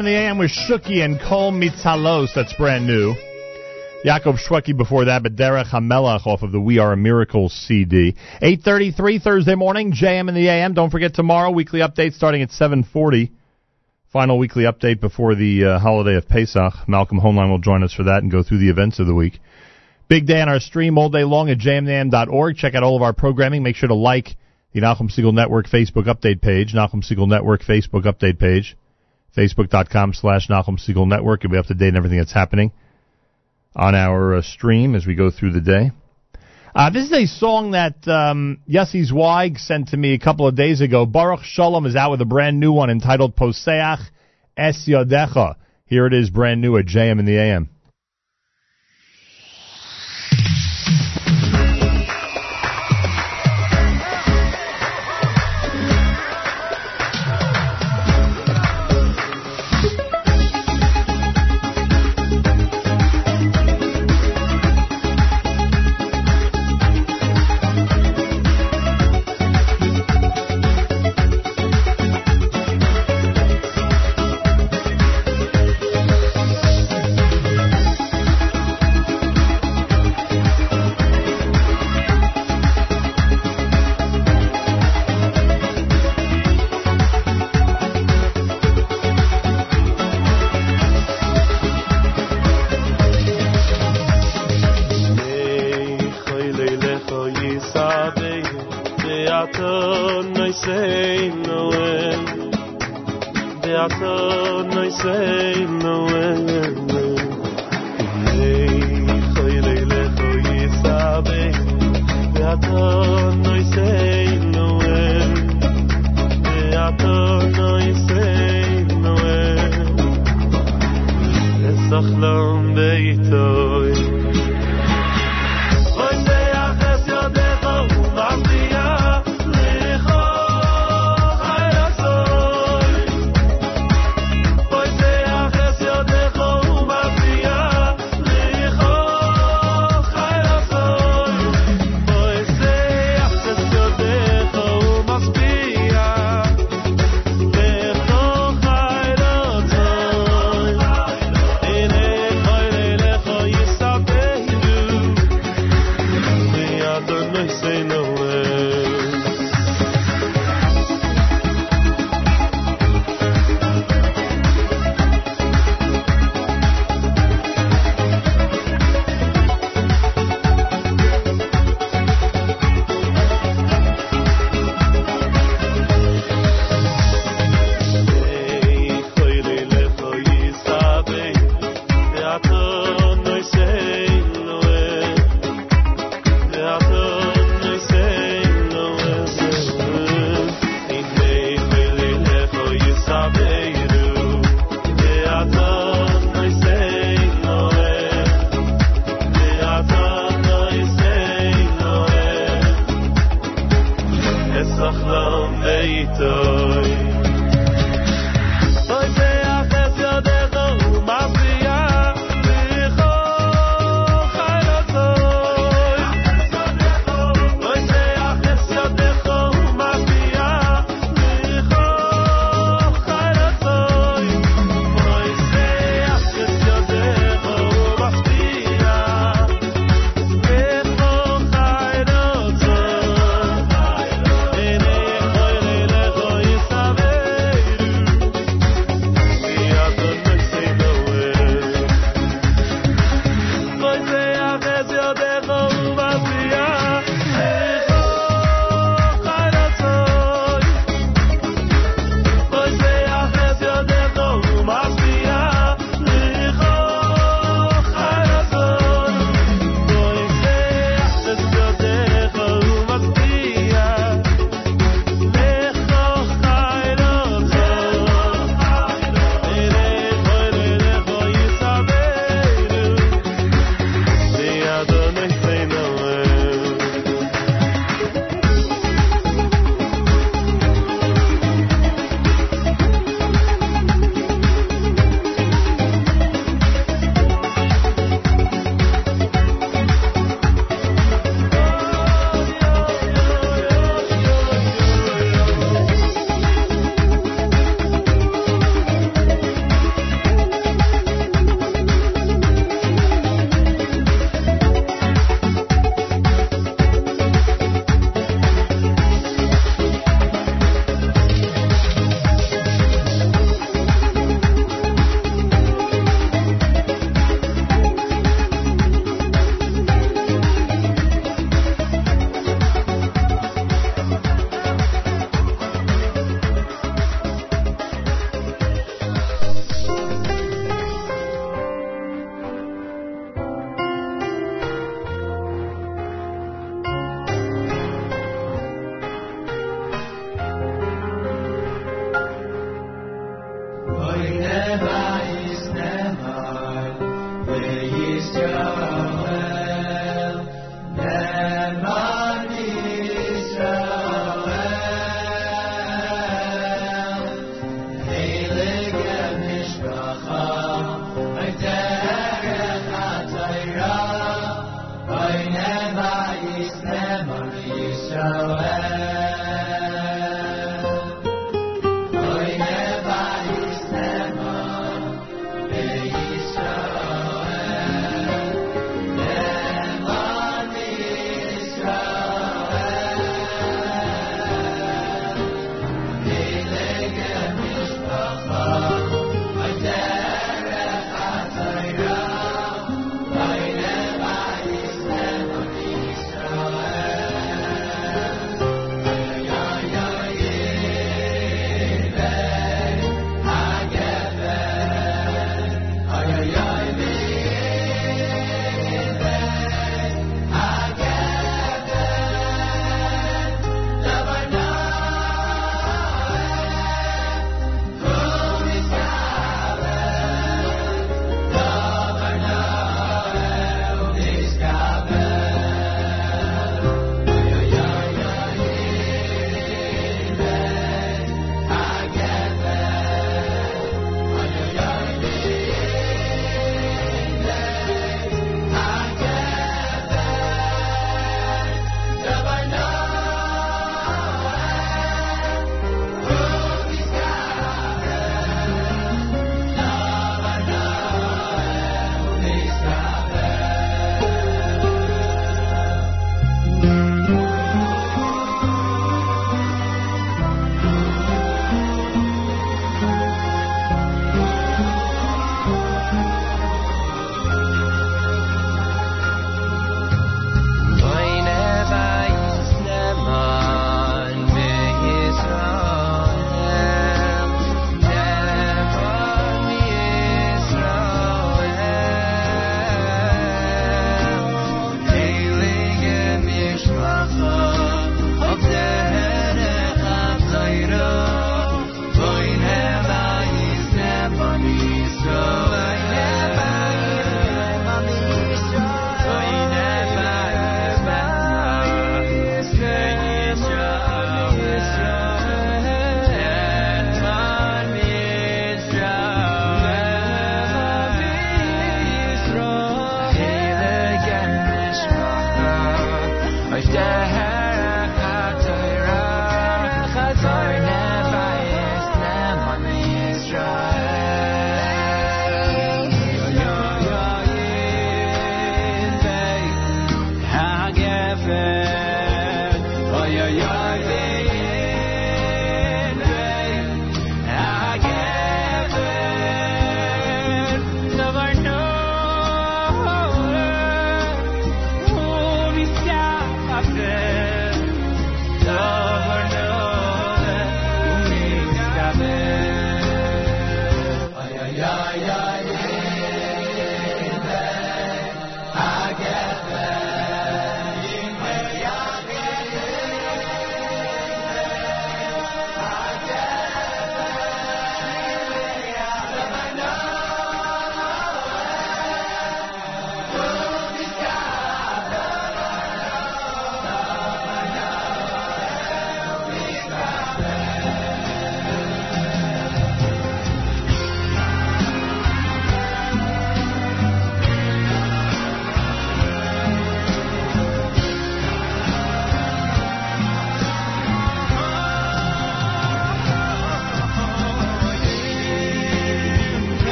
In the AM with Shuki and Kol Mitzalos. That's brand new. Yaakov Shwekey before that, but Derech Hamelach off of the We Are a Miracle CD. 8.33 Thursday morning, JM in the AM. Don't forget tomorrow, weekly update starting at 7.40. Final weekly update before the uh, holiday of Pesach. Malcolm Hoenlein will join us for that and go through the events of the week. Big day on our stream all day long at jmintheam.org. Check out all of our programming. Make sure to like the Nahum Siegel Network Facebook update page, Nahum Siegel Network Facebook update page, facebook.com slash Nahum Siegel Network. You'll be up to date on everything that's happening on our uh, stream as we go through the day. Uh, this is a song that um, Yossi Zweig sent to me a couple of days ago. Baruch Shalom is out with a brand new one entitled Poseach Es Yodecha. Here it is, brand new at JM in the AM.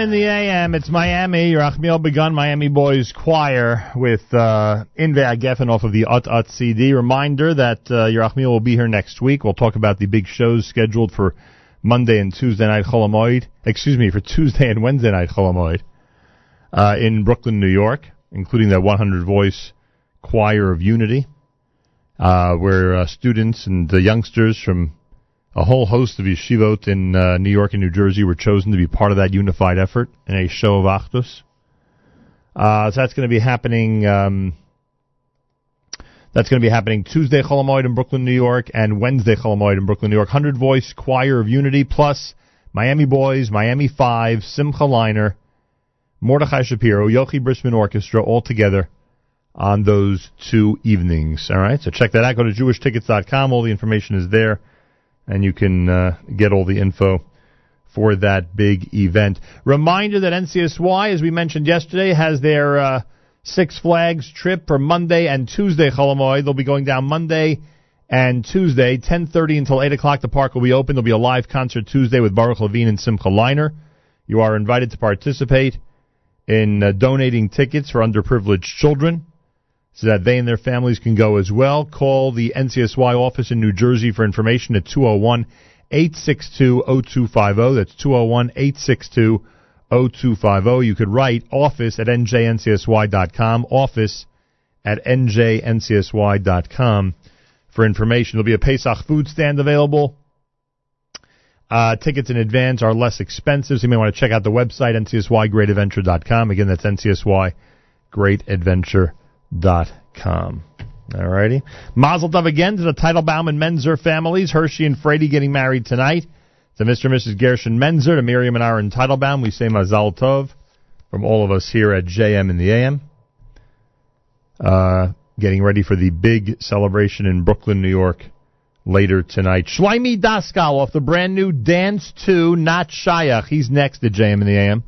In the AM. It's Miami. Yerachmiel Begun Miami Boys Choir with uh, Inve Geffen off of the Ut Ut CD. Reminder that uh, Yerachmiel will be here next week. We'll talk about the big shows scheduled for Monday and Tuesday night Cholamoid. Excuse me, for Tuesday and Wednesday night Cholamoid uh, in Brooklyn, New York, including that 100 voice Choir of Unity, uh, where uh, students and the youngsters from a whole host of yeshivot in uh, New York and New Jersey were chosen to be part of that unified effort in a show of Achdus. Uh, so that's going to be happening. Um, that's going to be happening Tuesday Cholamoid in Brooklyn, New York, and Wednesday Cholamoid in Brooklyn, New York. Hundred voice choir of unity plus Miami Boys, Miami Five, Simcha Leiner, Mordechai Shapiro, Yochi Brisman Orchestra, all together on those two evenings. All right, so check that out. Go to JewishTickets.com. All the information is there and you can uh, get all the info for that big event. Reminder that NCSY, as we mentioned yesterday, has their uh, Six Flags trip for Monday and Tuesday. Cholamoid. They'll be going down Monday and Tuesday, 10:30 until 8 o'clock. The park will be open. There'll be a live concert Tuesday with Baruch Levine and Simcha Leiner. You are invited to participate in uh, donating tickets for underprivileged children so that they and their families can go as well. Call the NCSY office in New Jersey for information at 201 862 0250. That's 201 862 0250. You could write office at njncsy.com, office at njncsy.com for information. There'll be a Pesach food stand available. Uh, tickets in advance are less expensive, so you may want to check out the website, ncsygreatadventure.com. Again, that's ncsygreatadventure.com. Alrighty. Mazel tov again to the Teitelbaum and Menzer families. Hershey and Frady getting married tonight. To Mr. and Mrs. Gershon Menzer, to Miriam and Aaron Teitelbaum, we say Mazel tov from all of us here at JM in the AM. Uh, getting ready for the big celebration in Brooklyn, New York later tonight. Shloimi Daskal off the brand new Dance 2, Not Shayach. He's next to JM in the AM.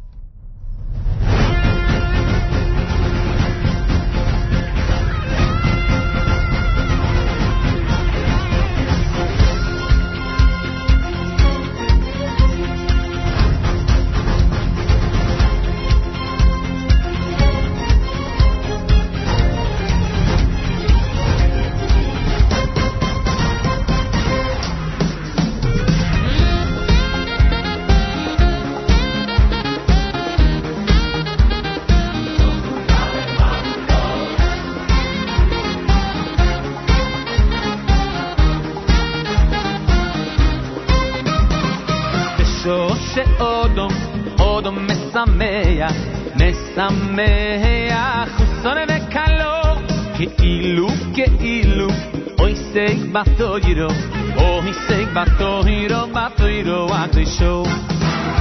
סייק בתוירו, אוי סייק בתוירו, בתוירו הקדושו.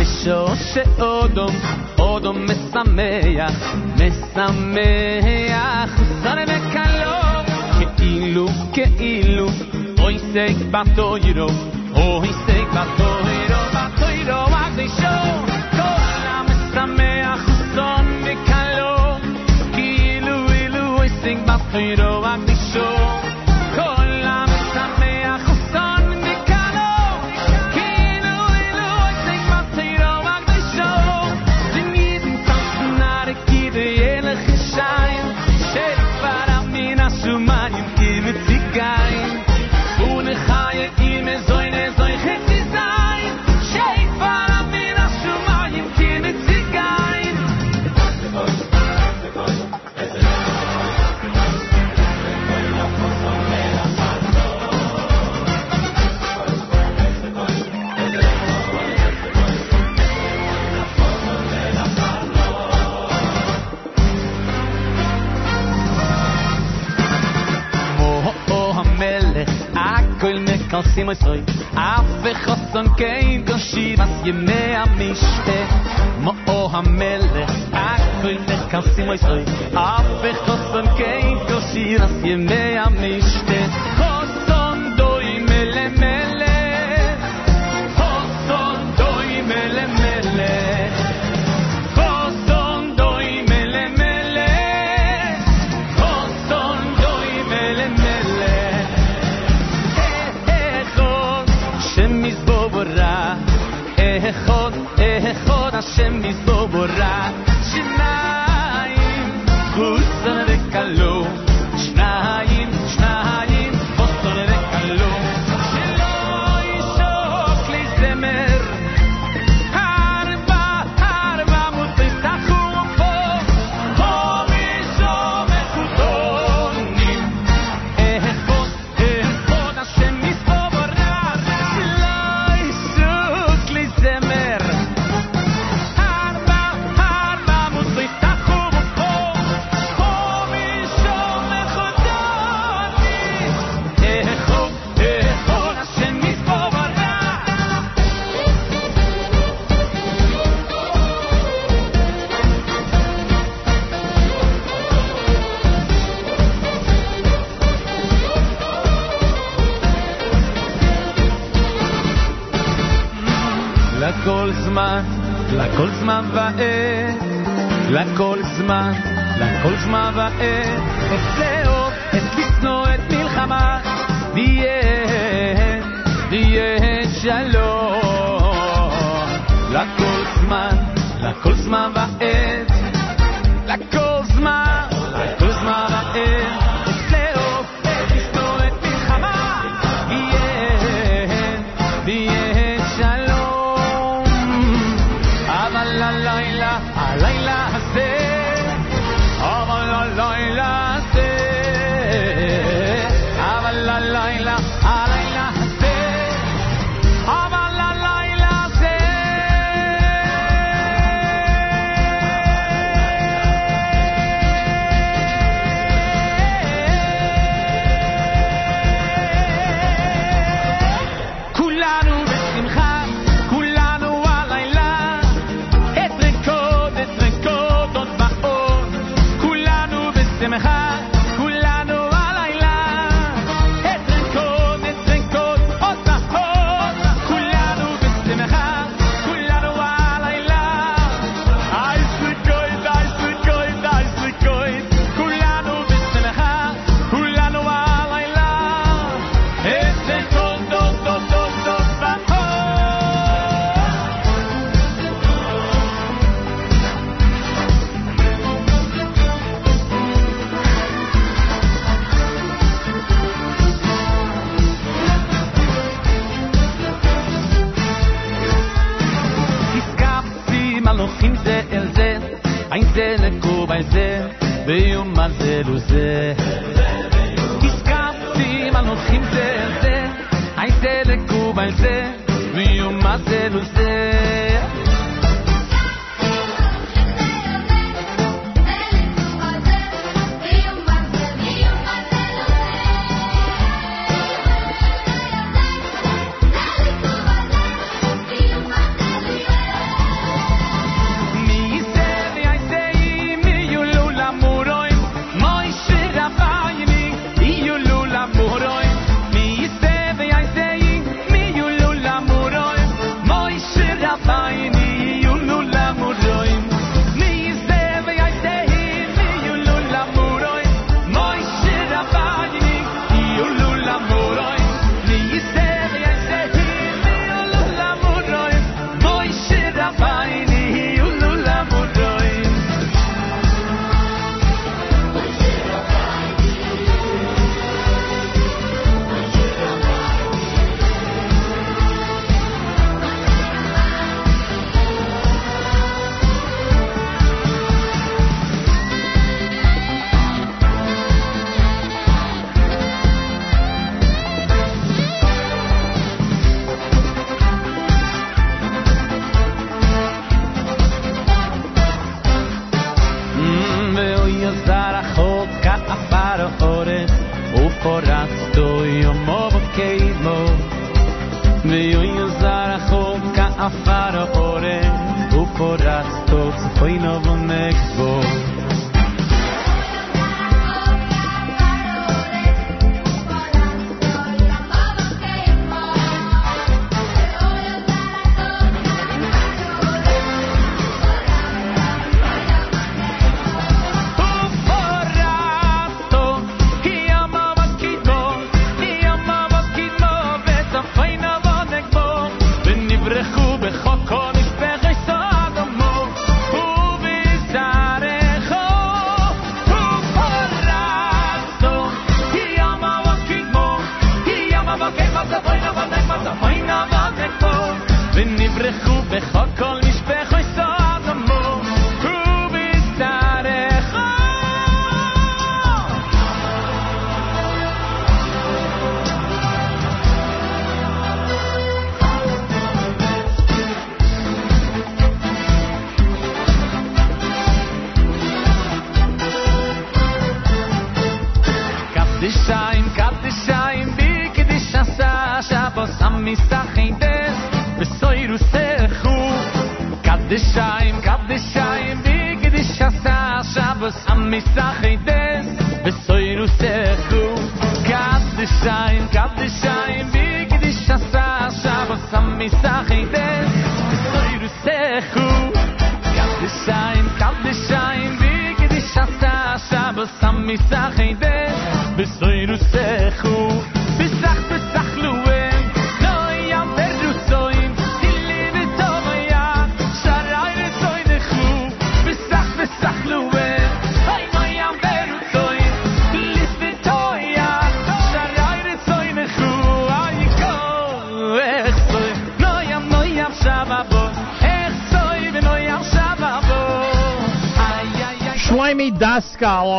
בשוש אודום, אודום משמח, משמח, חוסון וקלו, כאילו, כאילו, אוי סייק בתוירו, You may, I.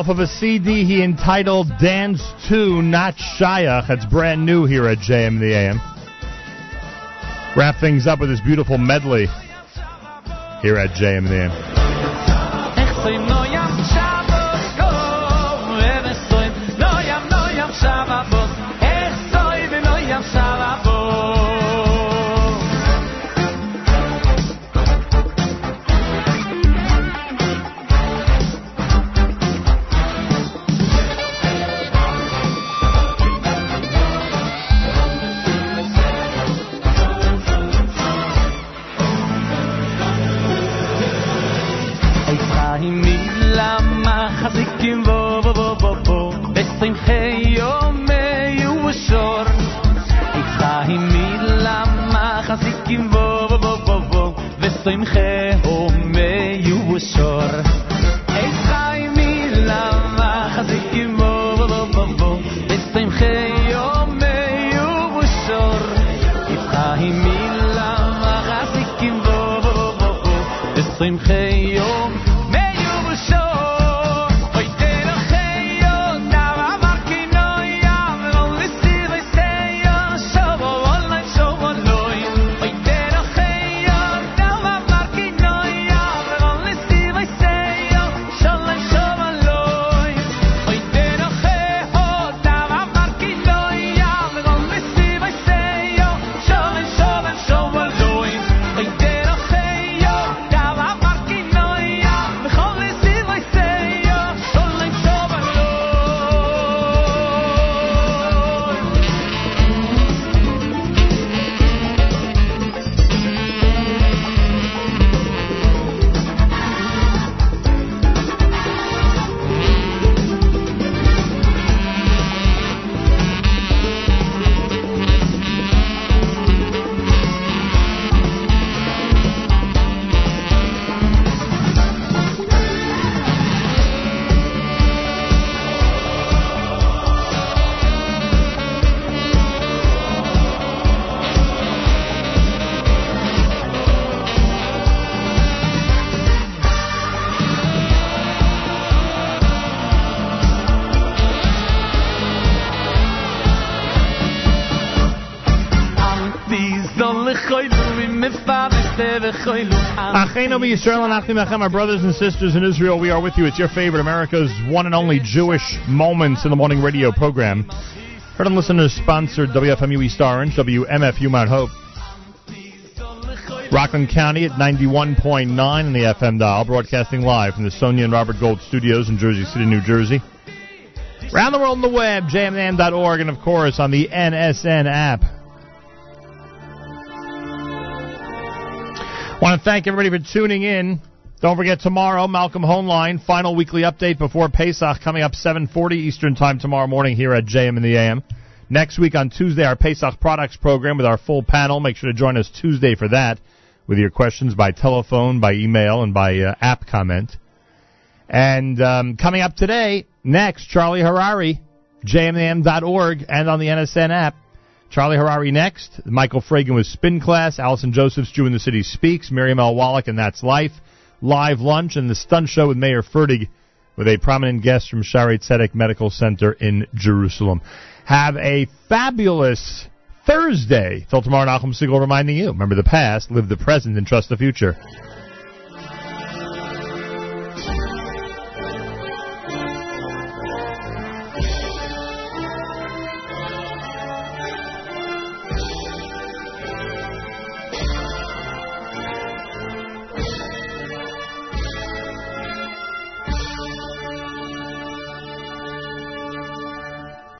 off of a CD he entitled Dance 2 Not Shayach. That's brand new here at JM the AM. Wrap things up with this beautiful medley here at JM the AM. Achenu Yisrael and Achim Achem, our brothers and sisters in Israel, we are with you. It's your favorite America's one and only Jewish Moments in the Morning radio program. Heard and listeners sponsored WFMU East Orange, WMFU Mount Hope. Rockland County at 91.9 in the FM dial, broadcasting live from the Sonia and Robert Gold studios in Jersey City, New Jersey. Around the world on the web, jmintheam.org, and of course on the NSN app. Want to thank everybody for tuning in. Don't forget tomorrow, Malcolm Hoenlein, final weekly update before Pesach, coming up 7:40 Eastern Time tomorrow morning here at JM in the AM. Next week on Tuesday, our Pesach products program with our full panel. Make sure to join us Tuesday for that, with your questions by telephone, by email, and by uh, app comment. And um, coming up today, next, Charlie Harary, jmam.org, and on the NSN app. Charlie Harary next. Michael Fragin with Spin Class. Allison Josephs Jew in the City Speaks. Miriam L. Wallach and That's Life. Live lunch and the stunt show with Meir Fertig with a prominent guest from Shaare Zedek Medical Center in Jerusalem. Have a fabulous Thursday. Till tomorrow, Nachum Siegel reminding you, remember the past, live the present, and trust the future.